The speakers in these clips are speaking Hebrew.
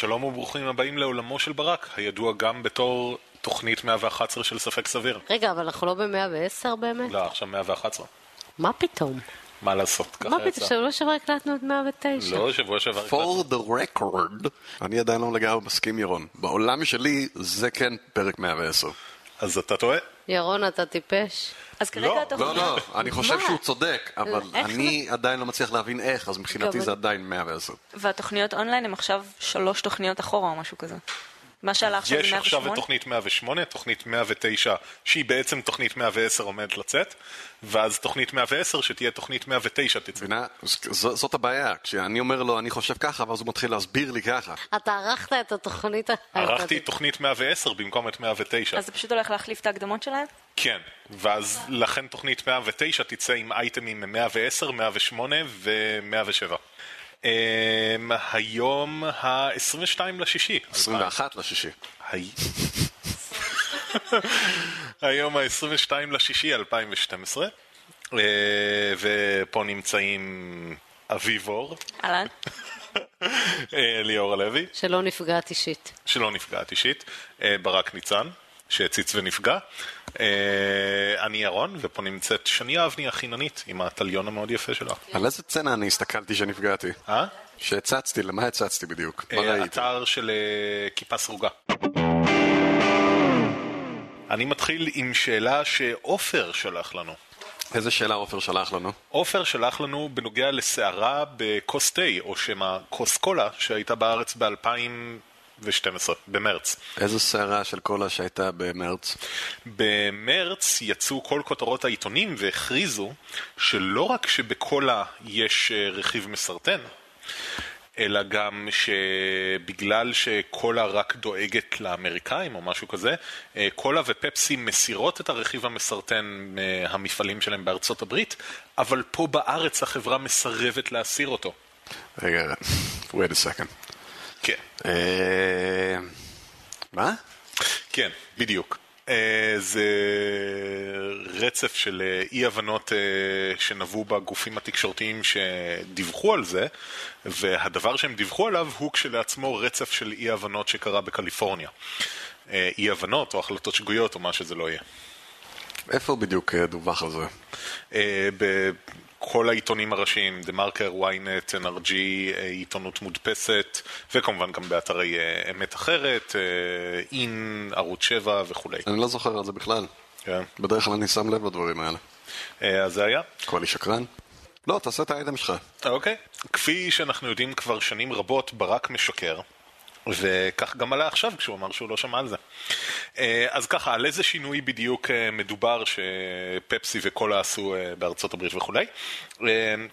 שלום וברוכים הבאים לעולמו של ברק, הידוע גם בתור תוכנית 111 של ספק סביר. רגע, אבל אנחנו לא ב-110 באמת? לא, עכשיו 111. מה פתאום? מה לעשות, ככה מה. פתאום? שבוע שעבר הקלטנו את 109. לא, שבוע שעבר For the record, אני עדיין לא לגמרי מסכים ירון. בעולם שלי זה כן פרק 110. אז אתה טועה? ירון, אתה טיפש? אז כרגע לא, התוכנית... לא, לא, אני חושב? שהוא צודק, אבל אני עדיין לא מצליח להבין איך, אז מבחינתי זה. עדיין 110. והתוכניות אונליין הם עכשיו שלוש תוכניות אחורה או משהו כזה. מה שעלה עכשיו זה יש עכשיו את 108? תוכנית 108, תוכנית 109, שהיא בעצם תוכנית 110 עומדת לצאת, ואז תוכנית 110 שתהיה תוכנית 109 תצא. מבינה? זאת הבעיה, כשאני אומר לו אני חושב ככה, ואז הוא מתחיל להסביר לי ככה. אתה ערכת את התוכנית... ערכתי את תוכנית 110 במקום את 109. אז זה פשוט הולך להחליף את ההקדמות שלהם? כן, ואז לכן תוכנית 109 תצא עם אייטמים מ-110, 108 ו-107. Um, היום ה-22 לשישי. 21 לשישי. הי- היום ה-22 לשישי 2012, uh, ופה נמצאים אביב אור, אהלן? אה, ליאור הלוי, שלא נפגעת אישית. שלא נפגעת אישית, אה, ברק ניצן, שהציץ ונפגע, אה, אני ירון, ופה נמצאת שני אבני החיננית עם הטליון המאוד יפה שלה. על איזה צנע אני הסתכלתי שנפגעתי? אה? שהצצתי, למה הצצתי בדיוק? מה אה, ראיתי? אתר של אה, כיפה סרוגה. אני מתחיל עם שאלה שעופר שלח לנו. איזה שאלה עופר שלח לנו? עופר שלח לנו בנוגע לסערה בכוס תה, או שמא כוס קולה, שהייתה בארץ ב-2012, במרץ. איזו סערה של קולה שהייתה במרץ? במרץ יצאו כל כותרות העיתונים והכריזו שלא רק שבקולה יש אה, רכיב מסרטן, אלא גם שבגלל שקולה רק דואגת לאמריקאים או משהו כזה, אה, קולה ופפסי מסירות את הרכיב המסרטן מהמפעלים שלהם בארצות הברית, אבל פה בארץ החברה מסרבת להסיר אותו. רגע, wait a second. כן, אה, מה? כן, בדיוק. אה, זה רצף של אה, אי הבנות שנבעו בגופים התקשורתיים שדיווחו על זה, והדבר שהם דיווחו עליו הוא כשלעצמו רצף של אי הבנות שקרה בקליפורניה. אי הבנות או החלטות שגויות או מה שזה לא יהיה. איפה בדיוק דווח על זה? בכל העיתונים הראשיים, דה מרקר, ynet, NRG, אה, עיתונות מודפסת, וכמובן גם באתרי אה, אמת אחרת, אה, אין, ערוץ 7 וכולי. אני לא זוכר על זה בכלל. כן. בדרך כלל אני שם לב לדברים האלה. אז זה היה. קורא לי שקרן? לא, תעשה את האייטם שלך. אוקיי. כפי שאנחנו יודעים כבר שנים רבות, ברק משקר. וכך גם עלה עכשיו כשהוא אמר שהוא לא שמע על זה. אה, אז ככה, על איזה שינוי בדיוק אה, מדובר שפפסי וקולה עשו אה, בארצות הברית וכולי?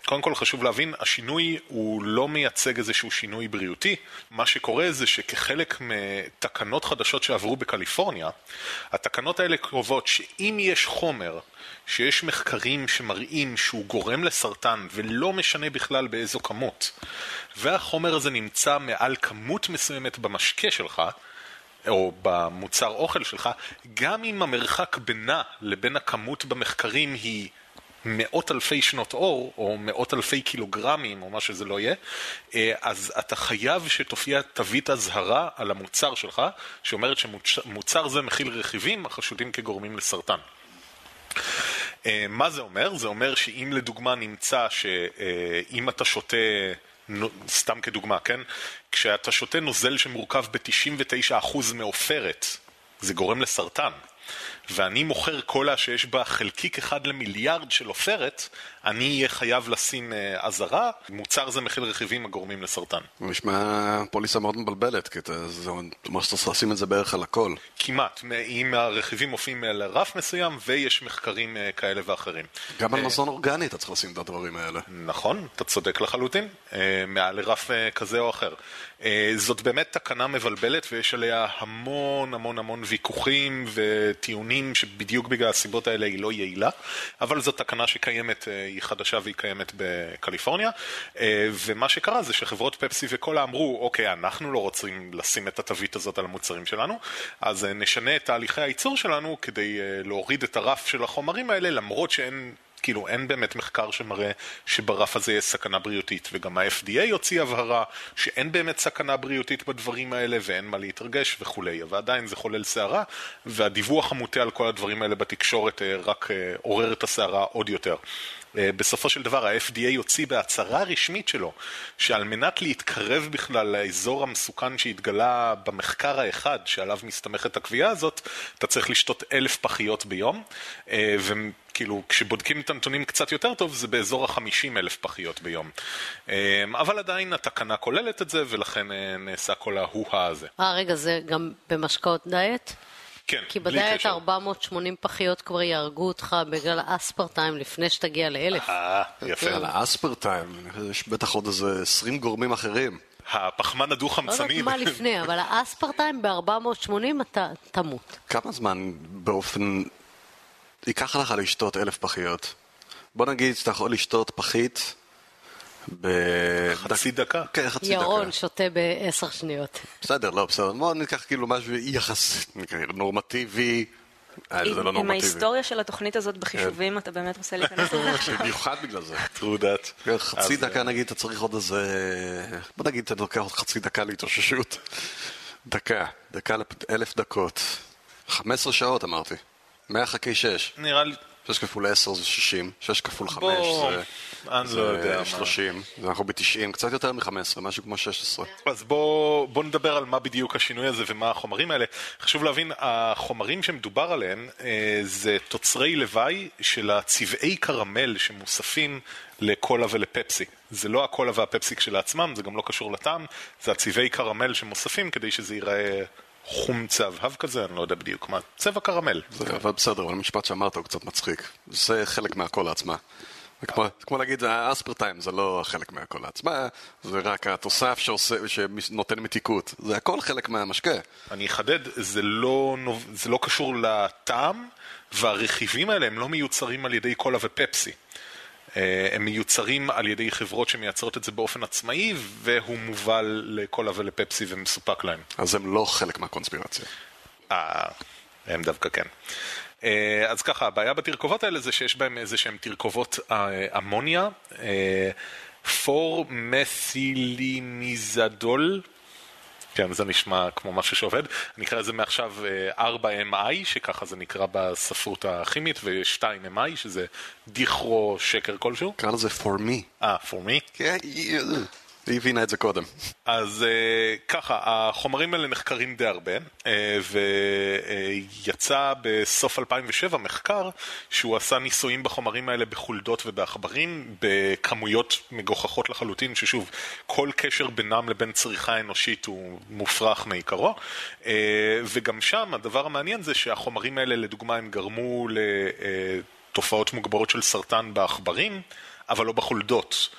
קודם כל חשוב להבין, השינוי הוא לא מייצג איזשהו שינוי בריאותי. מה שקורה זה שכחלק מתקנות חדשות שעברו בקליפורניה, התקנות האלה קרובות שאם יש חומר שיש מחקרים שמראים שהוא גורם לסרטן ולא משנה בכלל באיזו כמות, והחומר הזה נמצא מעל כמות מסוימת במשקה שלך, או במוצר אוכל שלך, גם אם המרחק בינה לבין הכמות במחקרים היא מאות אלפי שנות אור, או מאות אלפי קילוגרמים, או מה שזה לא יהיה, אה, אז אתה חייב שתופיע תווית אזהרה על המוצר שלך, שאומרת שמוצר זה מכיל רכיבים החשודים כגורמים לסרטן. אה, מה זה אומר? זה אומר שאם לדוגמה נמצא שאם אתה שותה, סתם כדוגמה, כן? כשאתה שותה נוזל שמורכב ב-99% מעופרת, זה גורם לסרטן. ואני מוכר קולה שיש בה חלקיק אחד למיליארד של עופרת, אני אהיה חייב לשים אה, אזהרה, מוצר זה מכיל רכיבים הגורמים לסרטן. זה נשמע פוליסה מאוד מבלבלת, כי זה אומר שצריך לשים את זה בערך על הכל. כמעט, אם הרכיבים מופיעים על רף מסוים ויש מחקרים אה, כאלה ואחרים. גם על מזון אורגני אתה צריך לשים את הדברים האלה. נכון, אתה צודק לחלוטין, אה, מעל לרף אה, כזה או אחר. אה, זאת באמת תקנה מבלבלת ויש עליה המון המון המון ויכוחים וטיעונים שבדיוק בגלל הסיבות האלה היא לא יעילה, אבל זו תקנה שקיימת, אה, היא חדשה והיא קיימת בקליפורניה, אה, ומה שקרה זה שחברות פפסי וקולה אמרו, אוקיי, אנחנו לא רוצים לשים את התווית הזאת על המוצרים שלנו, אז אה, נשנה את תהליכי הייצור שלנו כדי אה, להוריד את הרף של החומרים האלה, למרות שאין... כאילו אין באמת מחקר שמראה שברף הזה יש סכנה בריאותית, וגם ה-FDA הוציא הבהרה שאין באמת סכנה בריאותית בדברים האלה ואין מה להתרגש וכולי, ועדיין זה חולל סערה, והדיווח המוטה על כל הדברים האלה בתקשורת רק עורר את הסערה עוד יותר. אה, בסופו של דבר ה-FDA הוציא בהצהרה רשמית שלו שעל מנת להתקרב בכלל לאזור המסוכן שהתגלה במחקר האחד שעליו מסתמכת הקביעה הזאת, אתה צריך לשתות אלף פחיות ביום, אה, וכאילו כשבודקים את הנתונים קצת יותר טוב זה באזור החמישים אלף פחיות ביום. אה, אבל עדיין התקנה כוללת את זה ולכן נעשה כל ההוא-הא הזה. אה, רגע, זה גם במשקאות דיאט? כן, כי בדיאט קשר. 480 פחיות כבר יהרגו אותך בגלל האספרטיים לפני שתגיע לאלף. אה, יפה. על האספרטיים, יש בטח עוד איזה 20 גורמים אחרים. הפחמן לא יודעת הדו-חמצני. מה לפני, אבל האספרטיים ב-480 אתה תמות. כמה זמן באופן... ייקח לך לשתות אלף פחיות? בוא נגיד שאתה יכול לשתות פחית ב... חצי דקה. כן, חצי דקה. ירון שותה בעשר שניות. בסדר, לא, בסדר. בוא ניקח כאילו משהו יחסית נקרא, נורמטיבי. אה, זה לא עם. ההיסטוריה של התוכנית הזאת בחישובים, אתה באמת רוצה להיכנס לזה? במיוחד בגלל זה. true that. כן, חצי דקה נגיד, אתה צריך עוד איזה... בוא נגיד, אתה לוקח עוד חצי דקה להתאוששות. דקה, דקה לאלף דקות. 15 שעות אמרתי. 100 חלקי 6. נראה לי... 6 כפול 10 זה 60, 6 כפול 5 בוא, זה... אני לא יודע מה. 30, אנחנו ב-90, קצת יותר מ-15, משהו כמו 16. אז בוא, בוא נדבר על מה בדיוק השינוי הזה ומה החומרים האלה. חשוב להבין, החומרים שמדובר עליהם אה, זה תוצרי לוואי של הצבעי קרמל שמוספים לקולה ולפפסי. זה לא הקולה והפפסי כשלעצמם, זה גם לא קשור לטעם, זה הצבעי קרמל שמוספים כדי שזה ייראה חום צהבהב כזה, אני לא יודע בדיוק מה, צבע קרמל. זה, אבל בסדר, אבל המשפט שאמרת הוא קצת מצחיק. זה חלק מהקולה עצמה. זה כמו, זה כמו להגיד, האספרטיים זה לא חלק מהקולה עצמה, זה רק התוסף שעושה, שנותן מתיקות. זה הכל חלק מהמשקה. אני אחדד, זה לא, זה לא קשור לטעם, והרכיבים האלה הם לא מיוצרים על ידי קולה ופפסי. אה, הם מיוצרים על ידי חברות שמייצרות את זה באופן עצמאי, והוא מובל לקולה ולפפסי ומסופק להם. אז הם לא חלק מהקונספירציה. אה, הם דווקא כן. אה, אז ככה, הבעיה בתרכובות האלה זה שיש בהם איזה שהן תרכובות אה, אמוניה, פור מתילימיזדול, כן, זה נשמע כמו משהו שעובד. אני אקרא לזה מעכשיו אה, 4MI, שככה זה נקרא בספרות הכימית, ו-2MI, שזה דיכרו שקר כלשהו. קרא לזה for me. אה, for me. כן, היא הבינה את זה קודם. אז uh, ככה, החומרים האלה נחקרים די הרבה, uh, ויצא בסוף 2007 מחקר שהוא עשה ניסויים בחומרים האלה בחולדות ובעכברים בכמויות מגוחכות לחלוטין, ששוב, כל קשר בינם לבין צריכה אנושית הוא מופרך מעיקרו, uh, וגם שם הדבר המעניין זה שהחומרים האלה לדוגמה הם גרמו לתופעות מוגברות של סרטן בעכברים, אבל לא בחולדות.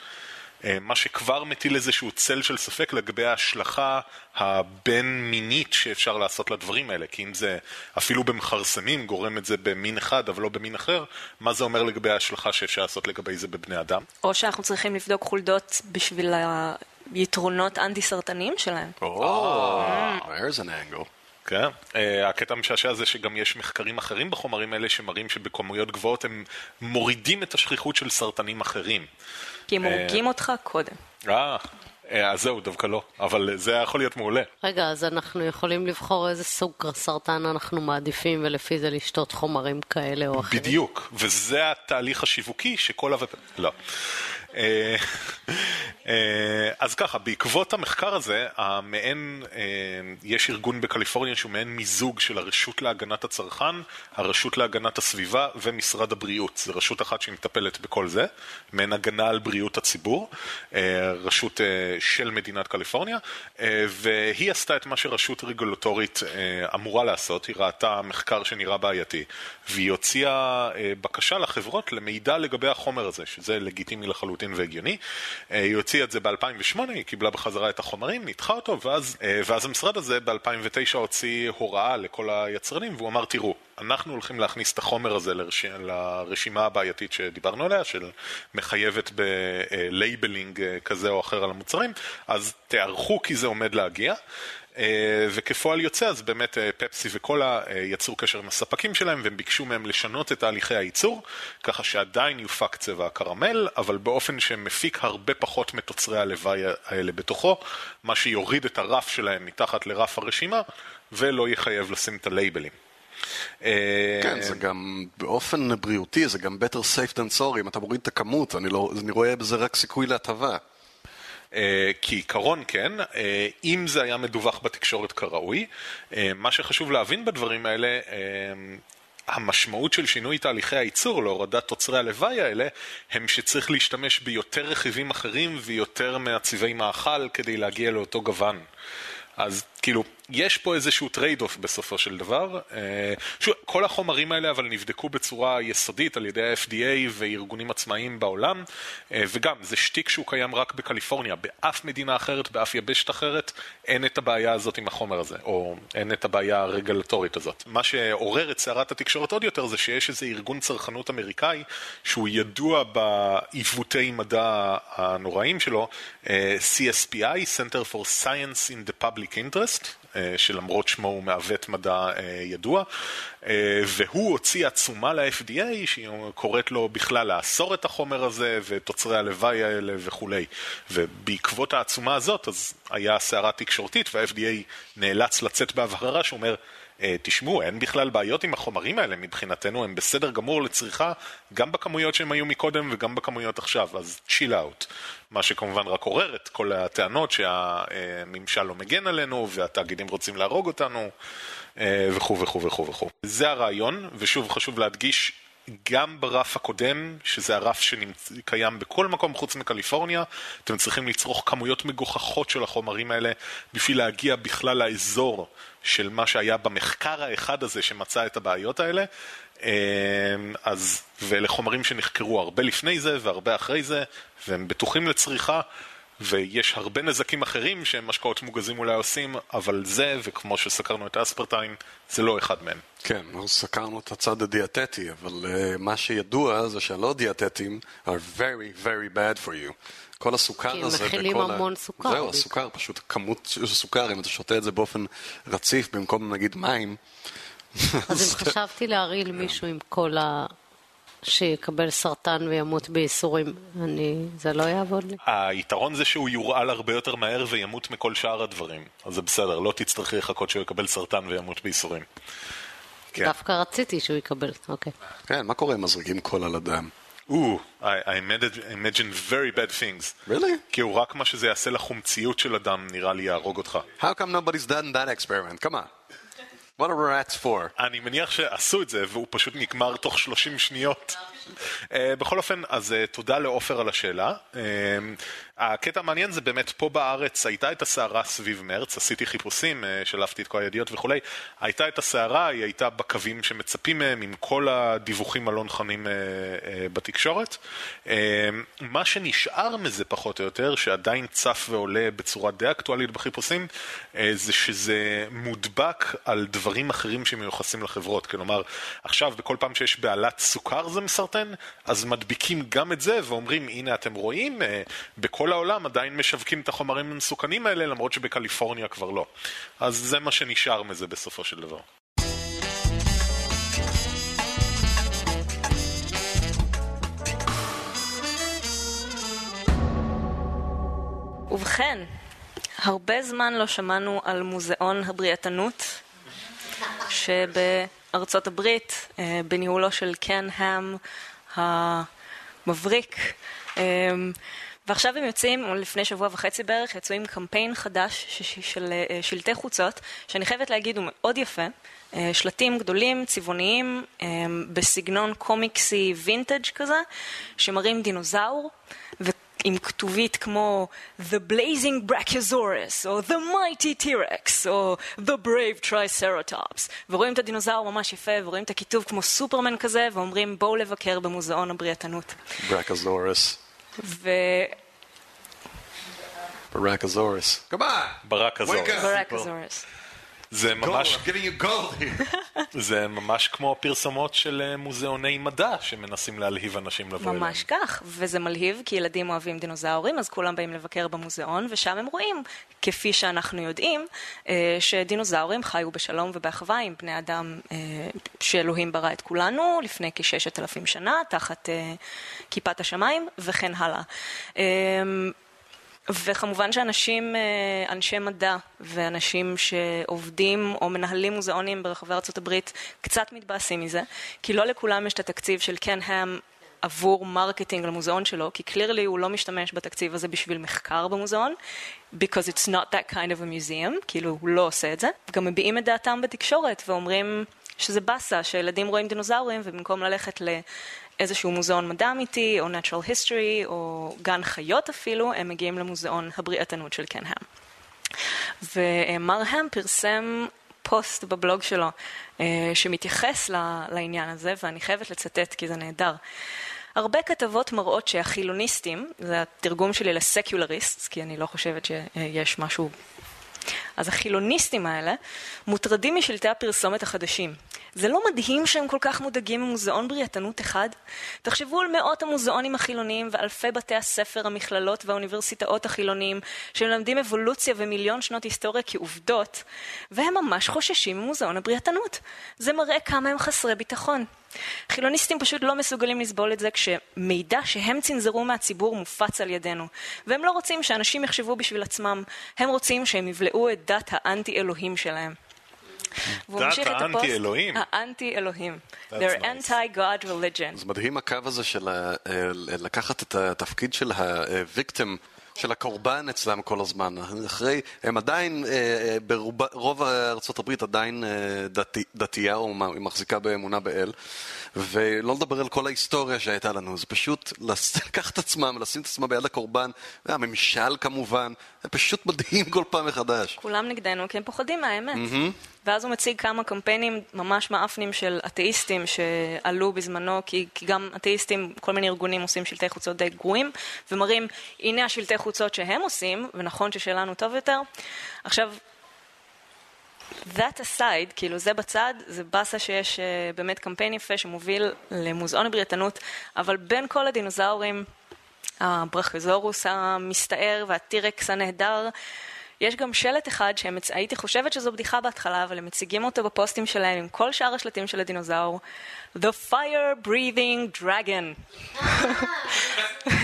אה, מה שכבר מטיל איזשהו צל של ספק לגבי ההשלכה הבין-מינית שאפשר לעשות לדברים האלה, כי אם זה אפילו במכרסמים גורם את זה במין אחד אבל לא במין אחר, מה זה אומר לגבי ההשלכה שאפשר לעשות לגבי זה בבני אדם? או שאנחנו צריכים לבדוק חולדות בשביל היתרונות אנטי-סרטניים שלהם. או, there's an angle. כן. אה, הקטע המשעשע זה שגם יש מחקרים אחרים בחומרים האלה שמראים שבכמויות גבוהות הם מורידים את השכיחות של סרטנים אחרים. כי הם הורגים אותך קודם. אה, אה, אז זהו, דווקא לא. אבל זה יכול להיות מעולה. רגע, אז אנחנו יכולים לבחור איזה סוג סרטן אנחנו מעדיפים, ולפי זה לשתות חומרים כאלה או אחרים. בדיוק, וזה התהליך השיווקי שכל הוו... לא. אה, אה, אז ככה, בעקבות המחקר הזה, המעין, אה, יש ארגון בקליפורניה שהוא מעין מיזוג של הרשות להגנת הצרכן, הרשות להגנת הסביבה ומשרד הבריאות. זו רשות אחת שמטפלת בכל זה, מעין הגנה על בריאות הציבור, רשות של מדינת קליפורניה, והיא עשתה את מה שרשות רגולטורית אמורה לעשות, היא ראתה מחקר שנראה בעייתי, והיא הוציאה אה, בקשה לחברות למידע לגבי החומר הזה, שזה לגיטימי לחלוטין והגיוני. אה, היא הוציאה את זה ב-2008, היא קיבלה בחזרה את החומרים, ניתחה אותו, ואז, אה, ואז המשרד הזה ב-2009 הוציא הוראה לכל היצרנים, והוא אמר, תראו, אנחנו הולכים להכניס את החומר הזה לרש... לרשימה הבעייתית שדיברנו עליה, של מחייבת ב labeling אה, כזה או אחר על המוצרים, אז תיערכו כי זה עומד להגיע. אה, וכפועל יוצא אז באמת אה, פפסי וקולה אה, יצרו קשר עם הספקים שלהם והם ביקשו מהם לשנות את תהליכי הייצור ככה שעדיין יופק צבע הקרמל אבל באופן שמפיק הרבה פחות מתוצרי הלוואי האלה בתוכו מה שיוריד את הרף שלהם מתחת לרף הרשימה ולא יחייב לשים את ה labelים. כן, זה גם באופן בריאותי, זה גם better safe than sorry, אם אתה מוריד את הכמות, אני, לא, אני רואה בזה רק סיכוי להטבה. אה, כעיקרון כן, אה, אם זה היה מדווח בתקשורת כראוי, אה, מה שחשוב להבין בדברים האלה, המשמעות של שינוי תהליכי הייצור להורדת תוצרי הלוואי האלה, הם שצריך להשתמש ביותר רכיבים אחרים ויותר מעציבי מאכל כדי להגיע לאותו גוון. אז כאילו, יש פה איזשהו trade-off בסופו של דבר. אה, שוב, כל החומרים האלה אבל נבדקו בצורה יסודית על ידי ה-FDA וארגונים עצמאיים בעולם, אה, וגם, זה שטיק שהוא קיים רק בקליפורניה, באף מדינה אחרת, באף יבשת אחרת, אין את הבעיה הזאת עם החומר הזה, או אין את הבעיה הרגלטורית הזאת. מה שעורר את סערת התקשורת עוד יותר זה שיש איזה ארגון צרכנות אמריקאי שהוא ידוע בעיוותי מדע הנוראים שלו, אה, CSPI, Center for Science in the Public Interest, אה, שלמרות שמו הוא מעוות מדע אה, ידוע, אה, והוא הוציא עצומה ל-FDA שהיא קוראת לו בכלל לאסור את החומר הזה ותוצרי הלוואי האלה וכולי. ובעקבות העצומה הזאת אז היה סערה תקשורתית וה-FDA נאלץ לצאת בהבהרה שאומר אה, תשמעו, אין בכלל בעיות עם החומרים האלה מבחינתנו, הם בסדר גמור לצריכה גם בכמויות שהם היו מקודם וגם בכמויות עכשיו, אז chill out. מה שכמובן רק עורר את כל הטענות שהממשל לא מגן עלינו והתאגידים רוצים להרוג אותנו אה, וכו' וכו' וכו' וכו'. זה הרעיון, ושוב חשוב להדגיש גם ברף הקודם, שזה הרף שקיים בכל מקום חוץ מקליפורניה, אתם צריכים לצרוך כמויות מגוחכות של החומרים האלה בשביל להגיע בכלל לאזור של מה שהיה במחקר האחד הזה שמצא את הבעיות האלה. אמ, אז, ואלה חומרים שנחקרו הרבה לפני זה והרבה אחרי זה, והם בטוחים לצריכה. ויש הרבה נזקים אחרים שמשקאות מוגזים אולי עושים, אבל זה, וכמו שסקרנו את האספרטיים, זה לא אחד מהם. כן, אנחנו סקרנו את הצד הדיאטטי, אבל uh, מה שידוע זה שהלא דיאטטיים are very very bad for you. כל הסוכר כי הזה... הם מכילים וכל המון ה... סוכר. זהו, הסוכר, פשוט כמות של סוכר, אם אתה שותה את זה באופן רציף במקום נגיד מים. אז אם חשבתי להרעיל מישהו עם כל ה... שיקבל סרטן וימות בייסורים, אני... זה לא יעבוד לי. היתרון זה שהוא יורעל הרבה יותר מהר וימות מכל שאר הדברים. אז זה בסדר, לא תצטרכי לחכות שהוא יקבל סרטן וימות בייסורים. כן. דווקא רציתי שהוא יקבל, אוקיי. כן, מה קורה אם מזריקים קול על הדם? או, I, imagine very bad things. Really? כי הוא רק מה שזה יעשה לחומציות של אדם, נראה לי יהרוג אותך. How come nobody's done that experiment? Come on. What are rats for? אני מניח שעשו את זה והוא פשוט נגמר תוך 30 שניות. אה, בכל אופן, אז אה, תודה לעופר על השאלה. אה, הקטע המעניין זה באמת פה בארץ הייתה את הסערה סביב מרץ, עשיתי חיפושים, שלפתי את כל הידיעות וכולי, הייתה את הסערה, היא הייתה בקווים שמצפים מהם עם כל הדיווחים הלא נכונים בתקשורת. מה שנשאר מזה פחות או יותר, שעדיין צף ועולה בצורה די אקטואלית בחיפושים, זה שזה מודבק על דברים אחרים שמיוחסים לחברות. כלומר, עכשיו בכל פעם שיש בעלת סוכר זה מסרטן, אז מדביקים גם את זה ואומרים, הנה אתם רואים, אה, בכל העולם עדיין משווקים את החומרים המסוכנים האלה, למרות שבקליפורניה כבר לא. אז זה מה שנשאר מזה בסופו של דבר. ובכן, הרבה זמן לא שמענו על מוזיאון הבריאתנות, שבארצות הברית, אה, בניהולו של קן האם המבריק. אה, ועכשיו הם יוצאים, לפני שבוע וחצי בערך, יצאו עם קמפיין חדש של אה, שלטי חוצות, שאני חייבת להגיד הוא מאוד יפה. שלטים גדולים, צבעוניים, בסגנון קומיקסי וינטג' כזה, שמראים דינוזאור, ועם כתובית כמו The Blazing Brachiosaurus, או The Mighty T-Rex, או The Brave Triceratops, ורואים את הדינוזאור ממש יפה, ורואים את הכיתוב כמו סופרמן כזה, ואומרים בואו לבקר במוזיאון הבריאתנות. Brachiosaurus. ו... Brachiosaurus. Come on! ברק הזו. Wake up. ברקזורס. זה ממש, I'm giving you gold here. זה ממש כמו פרסומות של אה, מוזיאוני מדע שמנסים להלהיב אנשים לבוא אליהם. ממש כך, וזה מלהיב כי ילדים אוהבים דינוזאורים, אז כולם באים לבקר במוזיאון, ושם הם רואים, כפי שאנחנו יודעים, אה, שדינוזאורים חיו בשלום ובאחווה עם בני אדם אה, שאלוהים ברא את כולנו לפני כששת אלפים שנה, תחת כיפת השמיים, וכן הלאה. וכמובן שאנשים, אה, אנשי מדע ואנשים שעובדים או מנהלים מוזיאונים ברחבי ארה"ב קצת מתבאסים מזה, כי לא לכולם יש את התקציב של קן האם עבור marketing למוזיאון שלו, כי clearly הוא לא משתמש בתקציב הזה בשביל מחקר במוזיאון, because it's not that kind of a museum, כאילו הוא לא עושה את זה. גם מביעים את דעתם בתקשורת ואומרים שזה באסה, שילדים רואים דינוזאורים ובמקום ללכת ל... איזשהו מוזיאון מדע אמיתי, או natural history, או גן חיות אפילו, הם מגיעים למוזיאון הבריאתנות של קן האם. ומר האם פרסם פוסט בבלוג שלו אה, שמתייחס לעניין הזה, ואני חייבת לצטט כי זה נהדר. הרבה כתבות מראות שהחילוניסטים, זה התרגום שלי לסקולריסט, כי אני לא חושבת שיש משהו אז החילוניסטים האלה מוטרדים משלטי הפרסומת החדשים. זה לא מדהים שהם כל כך מודאגים ממוזיאון בריאתנות אחד? תחשבו על מאות המוזיאונים החילוניים ואלפי בתי הספר, המכללות והאוניברסיטאות החילוניים שמלמדים אבולוציה ומיליון שנות היסטוריה כעובדות, והם ממש חוששים ממוזיאון הבריאתנות. זה מראה כמה הם חסרי ביטחון. חילוניסטים פשוט לא מסוגלים לסבול את זה כשמידע שהם צנזרו מהציבור מופץ על ידינו. והם לא רוצים שאנשים יחשבו בשביל עצמם, הם רוצים שהם יבלעו את דת האנטי-אלוהים שלהם. והוא ממשיך את הפוסט- האנטי-אלוהים? האנטי-אלוהים. They're nice. anti-God religion. זה מדהים הקו הזה של ה- אה, לקחת את התפקיד של הוויקטים, של הקורבן אצלם כל הזמן. אחרי, הם עדיין, אה, אה, ברוב ארצות הברית עדיין אה, דתי, דתייה, או מחזיקה באמונה באל, ולא לדבר על כל ההיסטוריה שהייתה לנו, זה פשוט לקחת את עצמם, לשים את עצמם ביד הקורבן, הממשל כמובן, זה פשוט מדהים כל פעם מחדש. כולם נגדנו כי הם פוחדים מהאמת. ואז הוא מציג כמה קמפיינים ממש מאפנים של אתאיסטים שעלו בזמנו, כי, כי גם אתאיסטים, כל מיני ארגונים עושים שלטי חוצות די גרועים, ומראים, הנה השלטי חוצות שהם עושים, ונכון ששלנו טוב יותר. עכשיו, that aside, כאילו זה בצד, זה באסה שיש uh, באמת קמפיין יפה שמוביל למוזיאון הבריאתנות, אבל בין כל הדינוזאורים, הברכזורוס המסתער והטירקס הנהדר, יש גם שלט אחד שהייתי חושבת שזו בדיחה בהתחלה, אבל הם מציגים אותו בפוסטים שלהם עם כל שאר השלטים של הדינוזאור. The fire breathing dragon.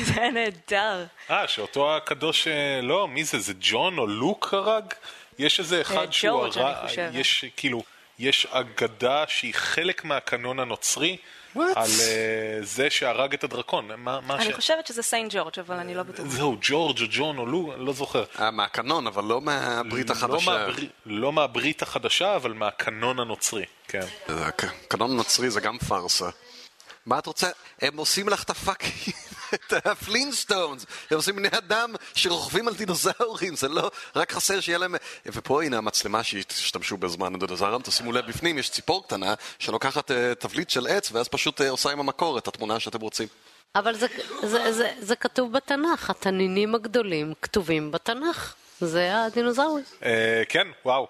זה נהדר. אה, שאותו הקדוש, אה, לא, מי זה? זה ג'ון או לוק הרג? יש איזה אחד שהוא ג'ורג', אני חושבת. יש כאילו, יש אגדה שהיא חלק מהקנון הנוצרי, What? על אה, זה שהרג את הדרקון. מה, מה אני ש... חושבת שזה סיינט ג'ורג', אבל אני לא בטוחה. זהו, ג'ורג' או ג'ון או לוק, אני לא זוכר. אה, מהקנון, אבל לא מהברית לא, החדשה. מהברית, לא מהברית החדשה, אבל מהקנון הנוצרי, כן. זה הק- קנון נוצרי זה גם פארסה. מה את רוצה? הם עושים לך את ה fucking, את ה Flintstones. הם עושים בני אדם שרוכבים על דינוזאורים, זה לא... רק חסר שיהיה להם... ופה הנה המצלמה שהשתמשו בזמן הדינוזאורים, תשימו לב בפנים, יש ציפור קטנה שלוקחת אה, תבליט של עץ, ואז פשוט אה, עושה עם המקור את התמונה שאתם רוצים. אבל זה, זה, זה, זה כתוב בתנ"ך, התנינים הגדולים כתובים בתנ"ך. זה הדינוזאורים. אה, כן, וואו.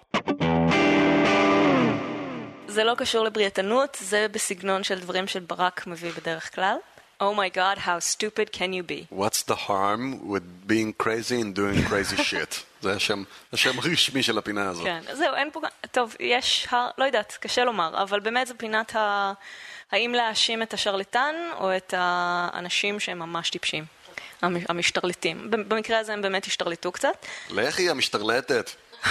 זה לא קשור לבריאתנות, זה בסגנון של דברים שברק מביא בדרך כלל. Oh my god, how stupid can you be? What's the harm with being crazy and doing crazy shit? זה השם, השם הרשמי של הפינה הזאת. כן, זהו, אין פה... טוב, יש... ה... לא יודעת, קשה לומר, אבל באמת זו פינת ה... האם להאשים את השרלטן או את האנשים שהם ממש טיפשים. המ- המשתרלטים. במקרה הזה הם באמת השתרלטו קצת. לכי המשתרלטת.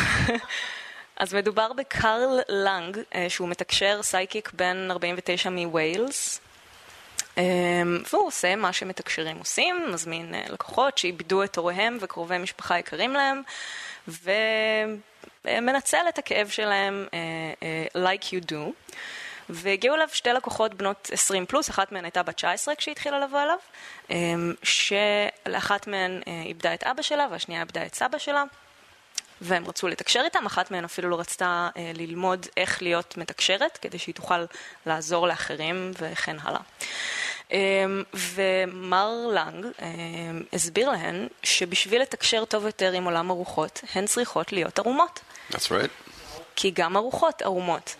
אז מדובר בקרל לנג, אה, שהוא מתקשר סייקיק בן 49 מווילס. אה, והוא עושה מה שמתקשרים עושים, מזמין אה, לקוחות שאיבדו את הוריהם וקרובי משפחה יקרים להם, ומנצל את הכאב שלהם אה, אה, like you do. והגיעו אליו שתי לקוחות בנות 20 פלוס, אחת מהן הייתה בת 19 כשהיא התחילה לבוא אליו, אה, שלאחת מהן איבדה את אבא שלה והשנייה איבדה את סבא שלה. והם רצו לתקשר איתם, אחת מהן אפילו לא רצתה אה, ללמוד איך להיות מתקשרת, כדי שהיא תוכל לעזור לאחרים וכן הלאה. אה, ומר לנג אה, הסביר להן שבשביל לתקשר טוב יותר עם עולם הרוחות, הן צריכות להיות ערומות. That's right. כי גם הרוחות ערומות.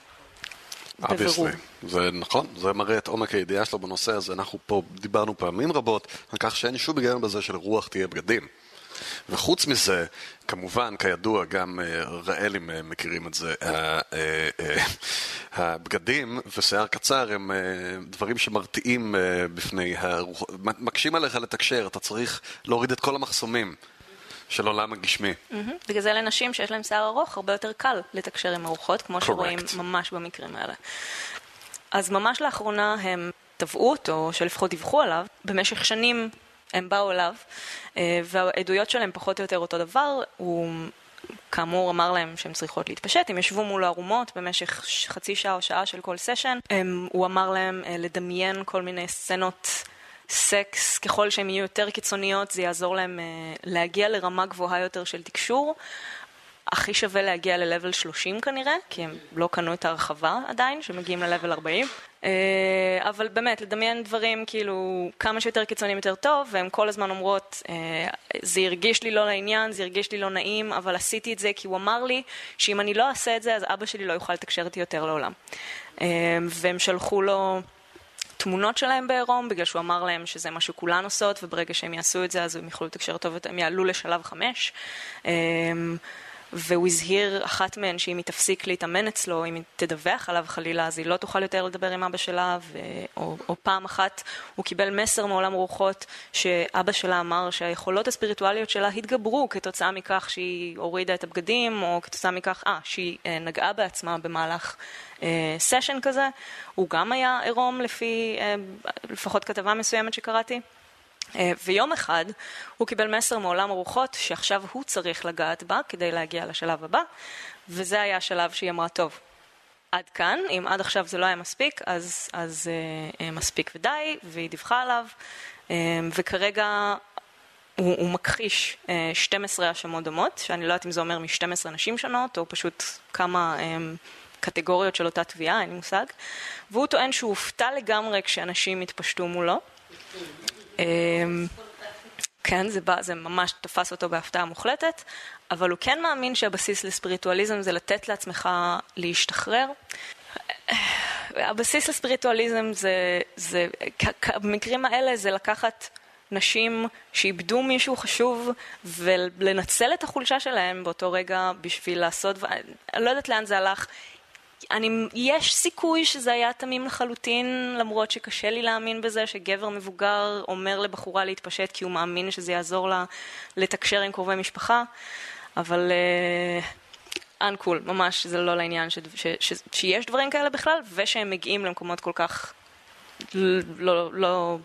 obviously, זה נכון, זה מראה את עומק הידיעה שלו בנושא הזה. אנחנו פה דיברנו פעמים רבות על כך שאין שום היגיון בזה שלרוח תהיה בגדים. וחוץ מזה, כמובן, כידוע, גם אה, ראלים אה, מכירים את זה, אה, הבגדים ושיער קצר הם דברים שמרתיעים בפני הרוחות, מקשים עליך לתקשר, אתה צריך להוריד את כל המחסומים. של עולם הגשמי. בגלל זה לנשים שיש להן שיער ארוך, הרבה יותר קל לתקשר עם ארוחות, כמו שרואים ממש במקרים האלה. אז ממש לאחרונה הם תבעו אותו, או שלפחות דיווחו עליו, במשך שנים הם באו אליו, אה, והעדויות שלהם פחות או יותר אותו דבר, הוא כאמור אמר להם שהן צריכות להתפשט, הם ישבו מול הערומות במשך חצי שעה או שעה של כל סשן, הוא אמר להם אה, לדמיין כל מיני סצנות סקס, ככל שהן יהיו יותר קיצוניות זה יעזור להם אה, להגיע לרמה גבוהה יותר של תקשור. הכי שווה להגיע ל-level 30 כנראה, כי הם לא קנו את ההרחבה עדיין, שמגיעים ל-level 40. אה, אבל באמת, לדמיין דברים כאילו כמה שיותר קיצוניים יותר טוב, והן כל הזמן אומרות, אה, זה הרגיש לי לא לעניין, זה הרגיש לי לא נעים, אבל עשיתי את זה כי הוא אמר לי שאם אני לא אעשה את זה, אז אבא שלי לא יוכל לתקשר איתי יותר לעולם. אה, והם שלחו לו... תמונות שלהם בעירום, בגלל שהוא אמר להם שזה מה שכולן עושות, וברגע שהם יעשו את זה אז הם יוכלו לתקשר טוב, הם יעלו לשלב חמש. והוא הזהיר אחת מהן שאם היא תפסיק להתאמן אצלו, אם היא תדווח עליו חלילה, אז היא לא תוכל יותר לדבר עם אבא שלה, ו... או, או פעם אחת הוא קיבל מסר מעולם רוחות שאבא שלה אמר שהיכולות הספיריטואליות שלה התגברו כתוצאה מכך שהיא הורידה את הבגדים, או כתוצאה מכך, אה, שהיא אה, נגעה בעצמה במהלך אה, סשן כזה. הוא גם היה עירום לפי אה, לפחות כתבה מסוימת שקראתי. אה, ויום אחד הוא קיבל מסר מעולם הרוחות שעכשיו הוא צריך לגעת בה כדי להגיע לשלב הבא, וזה היה השלב שהיא אמרה, טוב, עד כאן, אם עד עכשיו זה לא היה מספיק, אז, אז אה, אה מספיק ודי, והיא דיווחה עליו, אה, וכרגע הוא, הוא מכחיש אה, 12 האשמות דומות, שאני לא יודעת אם זה אומר מ-12 נשים שונות, או פשוט כמה אה, קטגוריות של אותה תביעה, אין לי מושג, והוא טוען שהוא הופתע לגמרי כשאנשים התפשטו מולו. אמ, כן, זה, בא, זה ממש תפס אותו בהפתעה מוחלטת, אבל הוא כן מאמין שהבסיס לספיריטואליזם זה לתת לעצמך להשתחרר. הבסיס לספיריטואליזם זה, זה במקרים האלה זה לקחת נשים שאיבדו מישהו חשוב ולנצל את החולשה שלהם באותו רגע בשביל לעשות, אני לא יודעת לאן זה הלך, אני, יש סיכוי שזה היה תמים לחלוטין, למרות שקשה לי להאמין בזה שגבר מבוגר אומר לבחורה להתפשט כי הוא מאמין שזה יעזור לה לתקשר עם קרובי משפחה, אבל אנקול, uh, ממש זה לא לעניין ש, ש, ש, שיש דברים כאלה בכלל, ושהם מגיעים למקומות כל כך לא, לא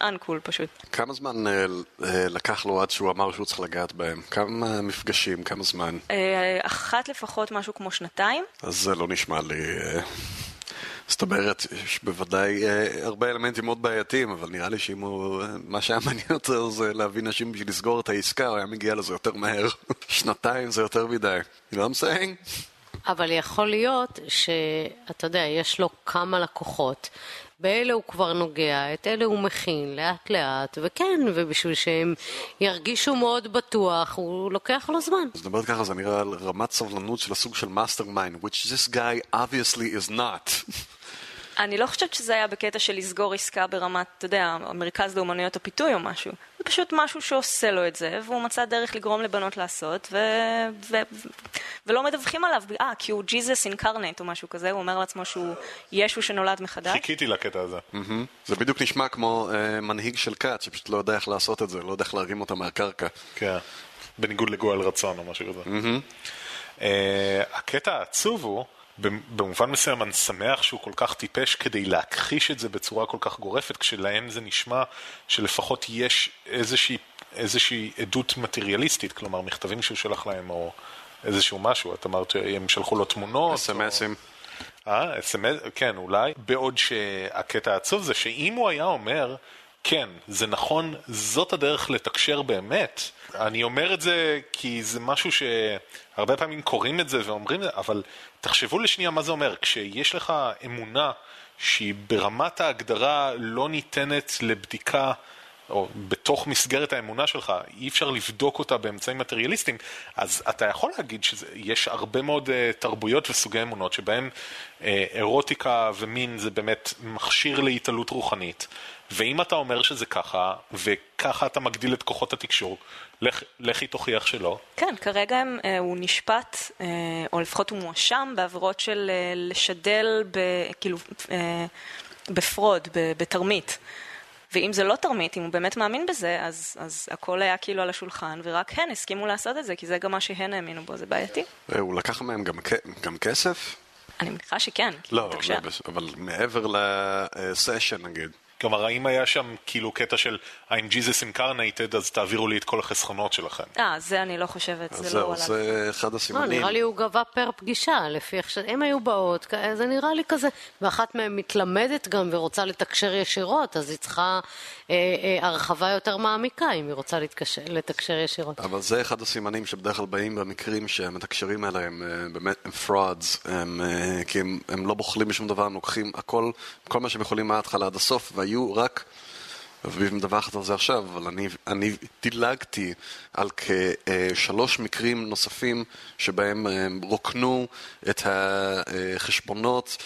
אנקול פשוט. כמה זמן אה, אה, לקח לו עד שהוא אמר שהוא צריך לגעת בהם? כמה מפגשים? כמה זמן? אה, אחת לפחות משהו כמו שנתיים. אז זה לא נשמע לי... זאת אומרת, יש בוודאי הרבה אלמנטים מאוד בעייתיים, אבל נראה לי שאם הוא... מה שהיה מעניין אותו זה להביא נשים בשביל לסגור את העסקה, הוא היה מגיע לזה יותר מהר. שנתיים זה יותר מדי. You know what I'm saying? אבל יכול להיות שאתה יודע, יש לו כמה לקוחות באלה הוא כבר נוגע, את אלה הוא מכין לאט לאט, וכן, ובשביל שהם ירגישו מאוד בטוח, הוא לוקח לו זמן. אז נדבר ככה, זה נראה על רמת סבלנות של הסוג של mastermind, which this guy obviously is not. אני לא חושבת שזה היה בקטע של לסגור עסקה ברמת, אתה יודע, המרכז לאומנויות הפיתוי או משהו. זה פשוט משהו שעושה לו את זה, והוא מצא דרך לגרום לבנות לעשות, ו... ו... ולא מדווחים עליו, אה, כי הוא ג'יזוס אינקרנט או משהו כזה, הוא אומר לעצמו שהוא ישו שנולד מחדש. חיכיתי לקטע הזה. Mm-hmm. זה בדיוק נשמע כמו uh, מנהיג של כת, שפשוט לא יודע איך לעשות את זה, לא יודע איך להרים אותה מהקרקע. כן, בניגוד לגואל רצון או משהו כזה. Mm-hmm. Uh, הקטע העצוב הוא... במובן מסוים אני שמח שהוא כל כך טיפש כדי להכחיש את זה בצורה כל כך גורפת, כשלהם זה נשמע שלפחות יש איזושהי, איזושהי עדות מטריאליסטית, כלומר מכתבים שהוא שלח להם או איזשהו משהו, את אמרת שהם שלחו לו תמונות. אסמסים. אה, אסמס, כן, אולי. בעוד שהקטע העצוב זה שאם הוא היה אומר, כן, זה נכון, זאת הדרך לתקשר באמת. אני אומר את זה כי זה משהו שהרבה פעמים קוראים את זה ואומרים אבל תחשבו לשנייה מה זה אומר. כשיש לך אמונה שהיא ברמת ההגדרה לא ניתנת לבדיקה או בתוך מסגרת האמונה שלך, אי אפשר לבדוק אותה באמצעים מטריאליסטיים, אז אתה יכול להגיד שיש הרבה מאוד uh, תרבויות וסוגי אמונות שבהן uh, אירוטיקה ומין זה באמת מכשיר להתעלות רוחנית. ואם אתה אומר שזה ככה, וככה אתה מגדיל את כוחות התקשור, לך, לכי תוכיח שלא. כן, כרגע הם, אה, הוא נשפט, אה, או לפחות הוא מואשם בעבירות של אה, לשדל, ב, כאילו, אה, בפרוד, ב, בתרמית. ואם זה לא תרמית, אם הוא באמת מאמין בזה, אז, אז הכל היה כאילו על השולחן, ורק הן הסכימו לעשות את זה, כי זה גם מה שהן האמינו בו, זה בעייתי. אה, הוא לקח מהם גם, גם כסף? אני מניחה שכן. לא, לא אבל מעבר לסשן נגיד. כלומר, האם היה שם כאילו קטע של I'm Jesus incarnated, אז תעבירו לי את כל החסכונות שלכם? אה, זה אני לא חושבת, זה לא עלה. זה אחד הסימנים. לא, נראה לי הוא גבה פר פגישה, לפי איך שהם היו באות, זה נראה לי כזה, ואחת מהן מתלמדת גם ורוצה לתקשר ישירות, אז היא צריכה אה, אה, הרחבה יותר מעמיקה אם היא רוצה לתקשר, לתקשר ישירות. אבל זה אחד הסימנים שבדרך כלל באים במקרים שהמתקשרים האלה הם אה, באמת הם frauds, הם, אה, כי הם, הם לא בוחלים בשום דבר, הם לוקחים הכל, כל מה שהם יכולים מההתחלה עד הסוף, היו רק, אביב מדווחת על זה עכשיו, אבל אני, אני דילגתי על כשלוש מקרים נוספים שבהם רוקנו את החשבונות,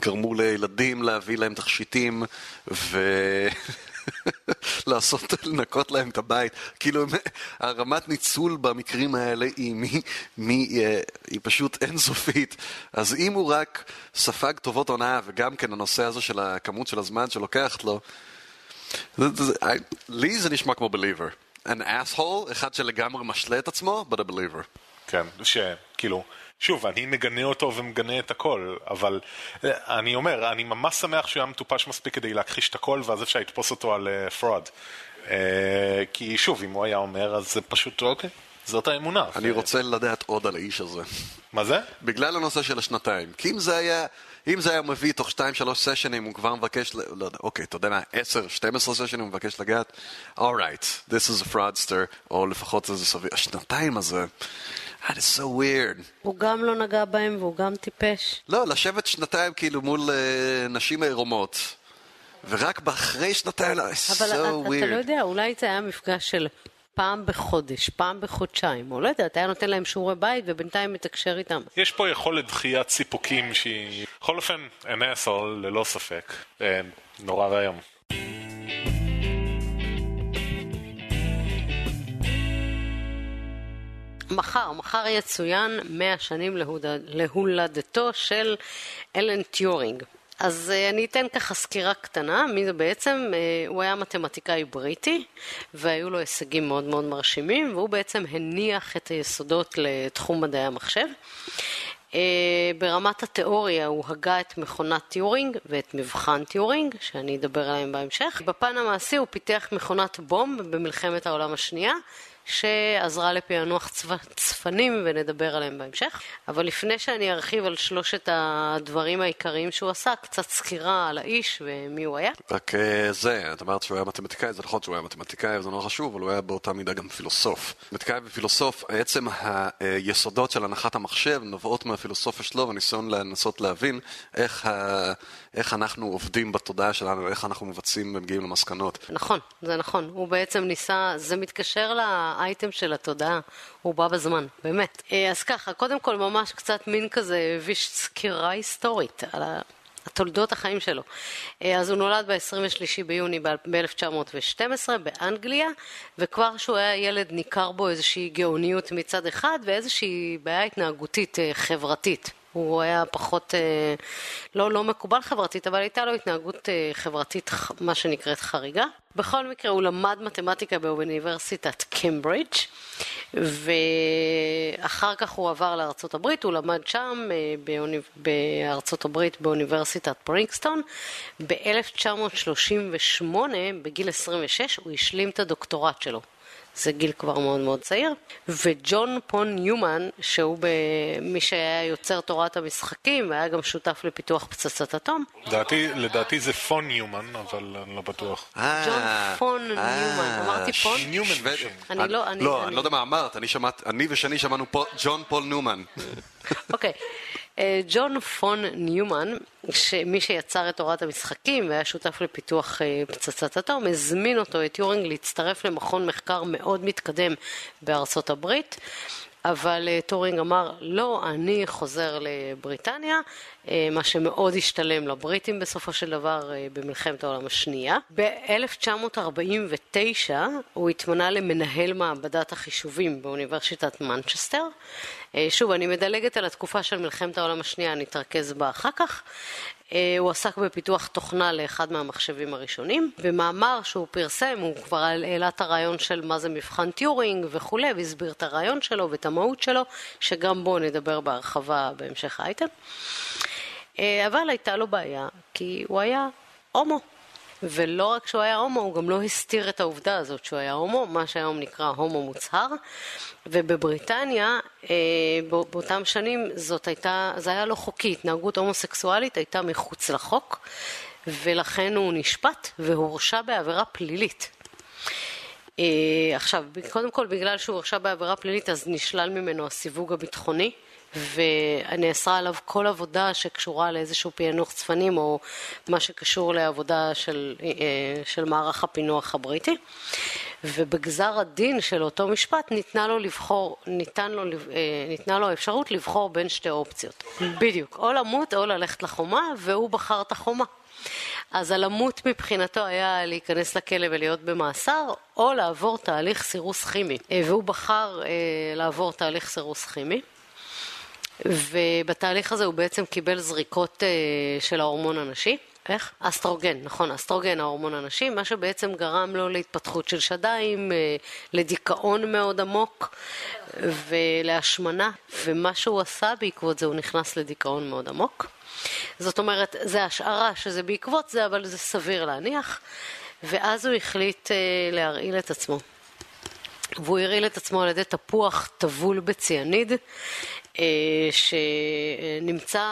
גרמו לילדים להביא להם תכשיטים ו... לעשות, לנקות להם את הבית. כאילו, הרמת ניצול במקרים האלה היא, מי, מי, אה, היא פשוט אינסופית. אז אם הוא רק ספג טובות הונאה, וגם כן הנושא הזה של הכמות של הזמן שלוקחת לו, לי זה נשמע כמו believer. an asshole, אחד שלגמרי משלה את עצמו, but a believer. כן, שכאילו... שוב, אני מגנה אותו ומגנה את הכל, אבל אה, אני אומר, אני ממש שמח שהוא היה מטופש מספיק כדי להכחיש את הכל, ואז אפשר לתפוס אותו על fraud. אה, אה, כי שוב, אם הוא היה אומר, אז זה פשוט, אוקיי, זאת האמונה. אני. רוצה לדעת עוד על האיש הזה. מה זה? בגלל הנושא של השנתיים. כי אם זה היה... אם זה היה מביא תוך 2-3 סשנים, הוא כבר מבקש, לא יודע, אוקיי, אתה יודע מה, 10-12 סשנים הוא מבקש לגעת, alright, this is a fraudster, או לפחות זה סביר. השנתיים הזה, that is so weird. הוא גם לא נגע בהם והוא גם טיפש. לא, לשבת שנתיים כאילו מול uh, נשים עירומות. ורק אחרי שנתיים, so weird. אבל אתה לא יודע, אולי זה היה מפגש של פעם בחודש, פעם בחודשיים, או לא יודע, אתה היה נותן להם שיעורי בית ובינתיים מתקשר איתם. יש פה יכולת דחיית סיפוקים שהיא, בכל אופן, an asshole ללא ספק, אה, נורא ואיום. מחר, מחר יצוין 100 שנים להולדתו של אלן טיורינג. אז uh, אני אתן ככה סקירה קטנה, מי זה בעצם, uh, הוא היה מתמטיקאי בריטי והיו לו הישגים מאוד מאוד מרשימים והוא בעצם הניח את היסודות לתחום מדעי המחשב. אה, ברמת התיאוריה הוא הגה את מכונת טיורינג ואת מבחן טיורינג, שאני אדבר עליהם בהמשך. בפן המעשי הוא פיתח מכונת בומב במלחמת העולם השנייה, שעזרה לפענוח צפנים ונדבר עליהם בהמשך. אבל לפני שאני ארחיב על שלושת הדברים העיקריים שהוא עשה, קצת סקירה על האיש ומי הוא היה. רק אה, זה, את אמרת שהוא היה מתמטיקאי, זה נכון שהוא היה מתמטיקאי, זה נורא חשוב, אבל הוא היה באותה מידה גם פילוסוף. מתמטיקאי ופילוסוף, עצם היסודות של הנחת המחשב נובעות מהפילוסופיה שלו והניסיון לנסות להבין איך, ה... איך אנחנו עובדים בתודעה שלנו, איך אנחנו מבצעים ומגיעים למסקנות. נכון, זה נכון. הוא בעצם ניסה, זה מתקשר ל... האייטם של התודעה, הוא בא בזמן, באמת. אה, אז ככה, קודם כל ממש קצת מין כזה ויש סקירה היסטורית על תולדות החיים שלו. אה, אז הוא נולד ב-23 ביוני ב-1912 באנגליה, וכבר כשהוא היה ילד ניכר בו איזושהי גאוניות מצד אחד ואיזושהי בעיה התנהגותית אה, חברתית. הוא היה פחות, לא, לא מקובל חברתית, אבל הייתה לו התנהגות חברתית, מה שנקראת חריגה. בכל מקרה הוא למד מתמטיקה באוניברסיטת קיימברידג' ואחר כך הוא עבר לארצות הברית, הוא למד שם אה, בארצות הברית באוניברסיטת ברינקסטון. ב-1938, בגיל 26, הוא השלים את הדוקטורט שלו. זה גיל כבר מאוד מאוד צעיר, וג'ון פון ניומן, שהוא מי שהיה יוצר תורת המשחקים, והיה גם שותף לפיתוח פצצת אטום. לדעתי, לדעתי זה פון ניומן, אבל אני לא בטוח. ג'ון פון ניומן, אמרתי פון? ניומן. אני לא, אני לא יודע מה אמרת, אני ושני שמענו ג'ון פול ניומן. אוקיי. אה, ג'ון פון ניומן, מי שיצר את תורת המשחקים והיה שותף לפיתוח אה, פצצת אטום, הזמין אותו, את טיורינג, להצטרף למכון מחקר מאוד מתקדם בארצות הברית. אבל אה, טורינג אמר, לא, אני חוזר לבריטניה, אה, מה שמאוד השתלם לבריטים בסופו של דבר אה, במלחמת העולם השנייה. ב-1949 הוא התמנה למנהל מעבדת החישובים באוניברסיטת מנצ'סטר. שוב, אני מדלגת על התקופה של מלחמת העולם השנייה, נתרכז בה אחר כך. אה, הוא עסק בפיתוח תוכנה לאחד מהמחשבים הראשונים. במאמר שהוא פרסם הוא כבר העלה את הרעיון של מה זה מבחן טיורינג וכולי, והסביר את הרעיון שלו ואת המהות שלו, שגם בו נדבר בהרחבה בהמשך האייטם. אה, אבל הייתה לו בעיה, כי הוא היה הומו. ולא רק שהוא היה הומו, הוא גם לא הסתיר את העובדה הזאת שהוא היה הומו, מה שהיום נקרא הומו מוצהר. ובבריטניה, אה, באותם שנים, זאת הייתה, זה היה לא חוקי, התנהגות הומוסקסואלית הייתה מחוץ לחוק, ולכן הוא נשפט והורשע בעבירה פלילית. אה, עכשיו, קודם כל, בגלל שהוא הורשע בעבירה פלילית, אז נשלל ממנו הסיווג הביטחוני. ונאסרה עליו כל עבודה שקשורה לאיזשהו פענוח צפנים או מה שקשור לעבודה של, אה, של מערך הפינוח הבריטי. ובגזר הדין של אותו משפט ניתנה לו לבחור, ניתן לו, אה, ניתנה לו אפשרות לבחור בין שתי אופציות. בדיוק, או למות או ללכת לחומה, והוא בחר את החומה. אז הלמות מבחינתו היה להיכנס לכלא ולהיות במאסר, או לעבור תהליך סירוס כימי. אה, והוא בחר לעבור תהליך סירוס כימי. ובתהליך הזה הוא בעצם קיבל זריקות אה, של ההורמון הנשי. איך? אסטרוגן, נכון, אסטרוגן, ההורמון הנשי, מה שבעצם גרם לו להתפתחות של שדיים, אה, לדיכאון מאוד עמוק ולהשמנה, ומה שהוא עשה בעקבות זה, הוא נכנס לדיכאון מאוד עמוק. זאת אומרת, זה השערה שזה בעקבות זה, אבל זה סביר להניח, ואז הוא החליט אה, להרעיל את עצמו. והוא הרעיל את עצמו על ידי תפוח טבול בציאניד, שנמצא,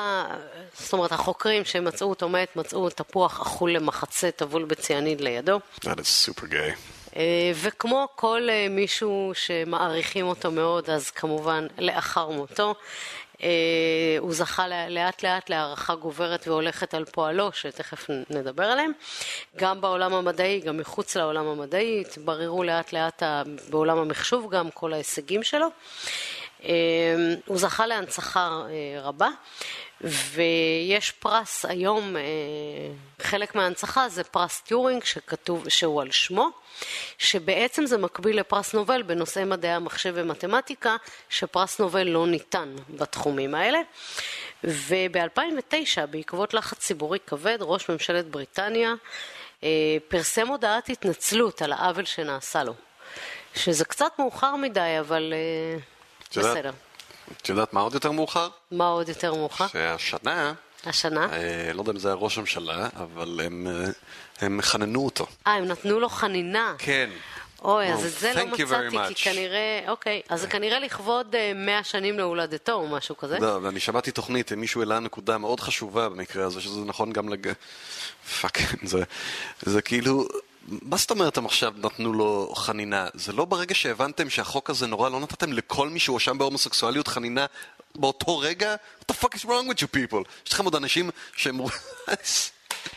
זאת אומרת החוקרים שמצאו אותו מת, מצאו תפוח אכול למחצה טבול בציאניד לידו. That is super gay. אה, וכמו כל אה, מישהו שמעריכים אותו מאוד, אז כמובן לאחר מותו, הוא זכה לאט לאט להערכה גוברת והולכת על פועלו, שתכף נדבר עליהם. גם בעולם המדעי, גם מחוץ לעולם המדעי, התבררו לאט לאט בעולם המחשוב גם כל ההישגים שלו. אמ, הוא זכה להנצחה אה, רבה, ויש פרס היום, אה, חלק מההנצחה זה פרס טיורינג שכתוב, שהוא על שמו, שבעצם זה מקביל לפרס נובל בנושאי מדעי המחשב ומתמטיקה, שפרס נובל לא ניתן בתחומים האלה. וב-2009, בעקבות לחץ ציבורי כבד, ראש ממשלת בריטניה אה, פרסם הודעת התנצלות על העוול שנעשה לו. שזה קצת מאוחר מדי, אבל בסדר. את יודעת מה עוד יותר מאוחר? מה עוד יותר מאוחר? שהשנה... השנה? אה, לא יודע אם זה היה ראש הממשלה, אבל הם, אה, הם חננו אותו. אה, הם נתנו לו חנינה. כן. אוי, אז את זה לא מצאתי, כי כנראה, אוקיי, אז זה כנראה לכבוד 100 אה, שנים להולדתו או משהו כזה. לא, ואני שמעתי תוכנית, מישהו העלה נקודה מאוד חשובה במקרה הזה, שזה נכון גם לג... Fuck, זה, זה כאילו, מה זאת אומרת הם עכשיו נתנו לו חנינה? זה לא ברגע שהבנתם שהחוק הזה נורא, לא נתתם לכל מי שהואשם בהומוסקסואליות חנינה באותו רגע? What the fuck is wrong with you people? יש לכם עוד אנשים שהם...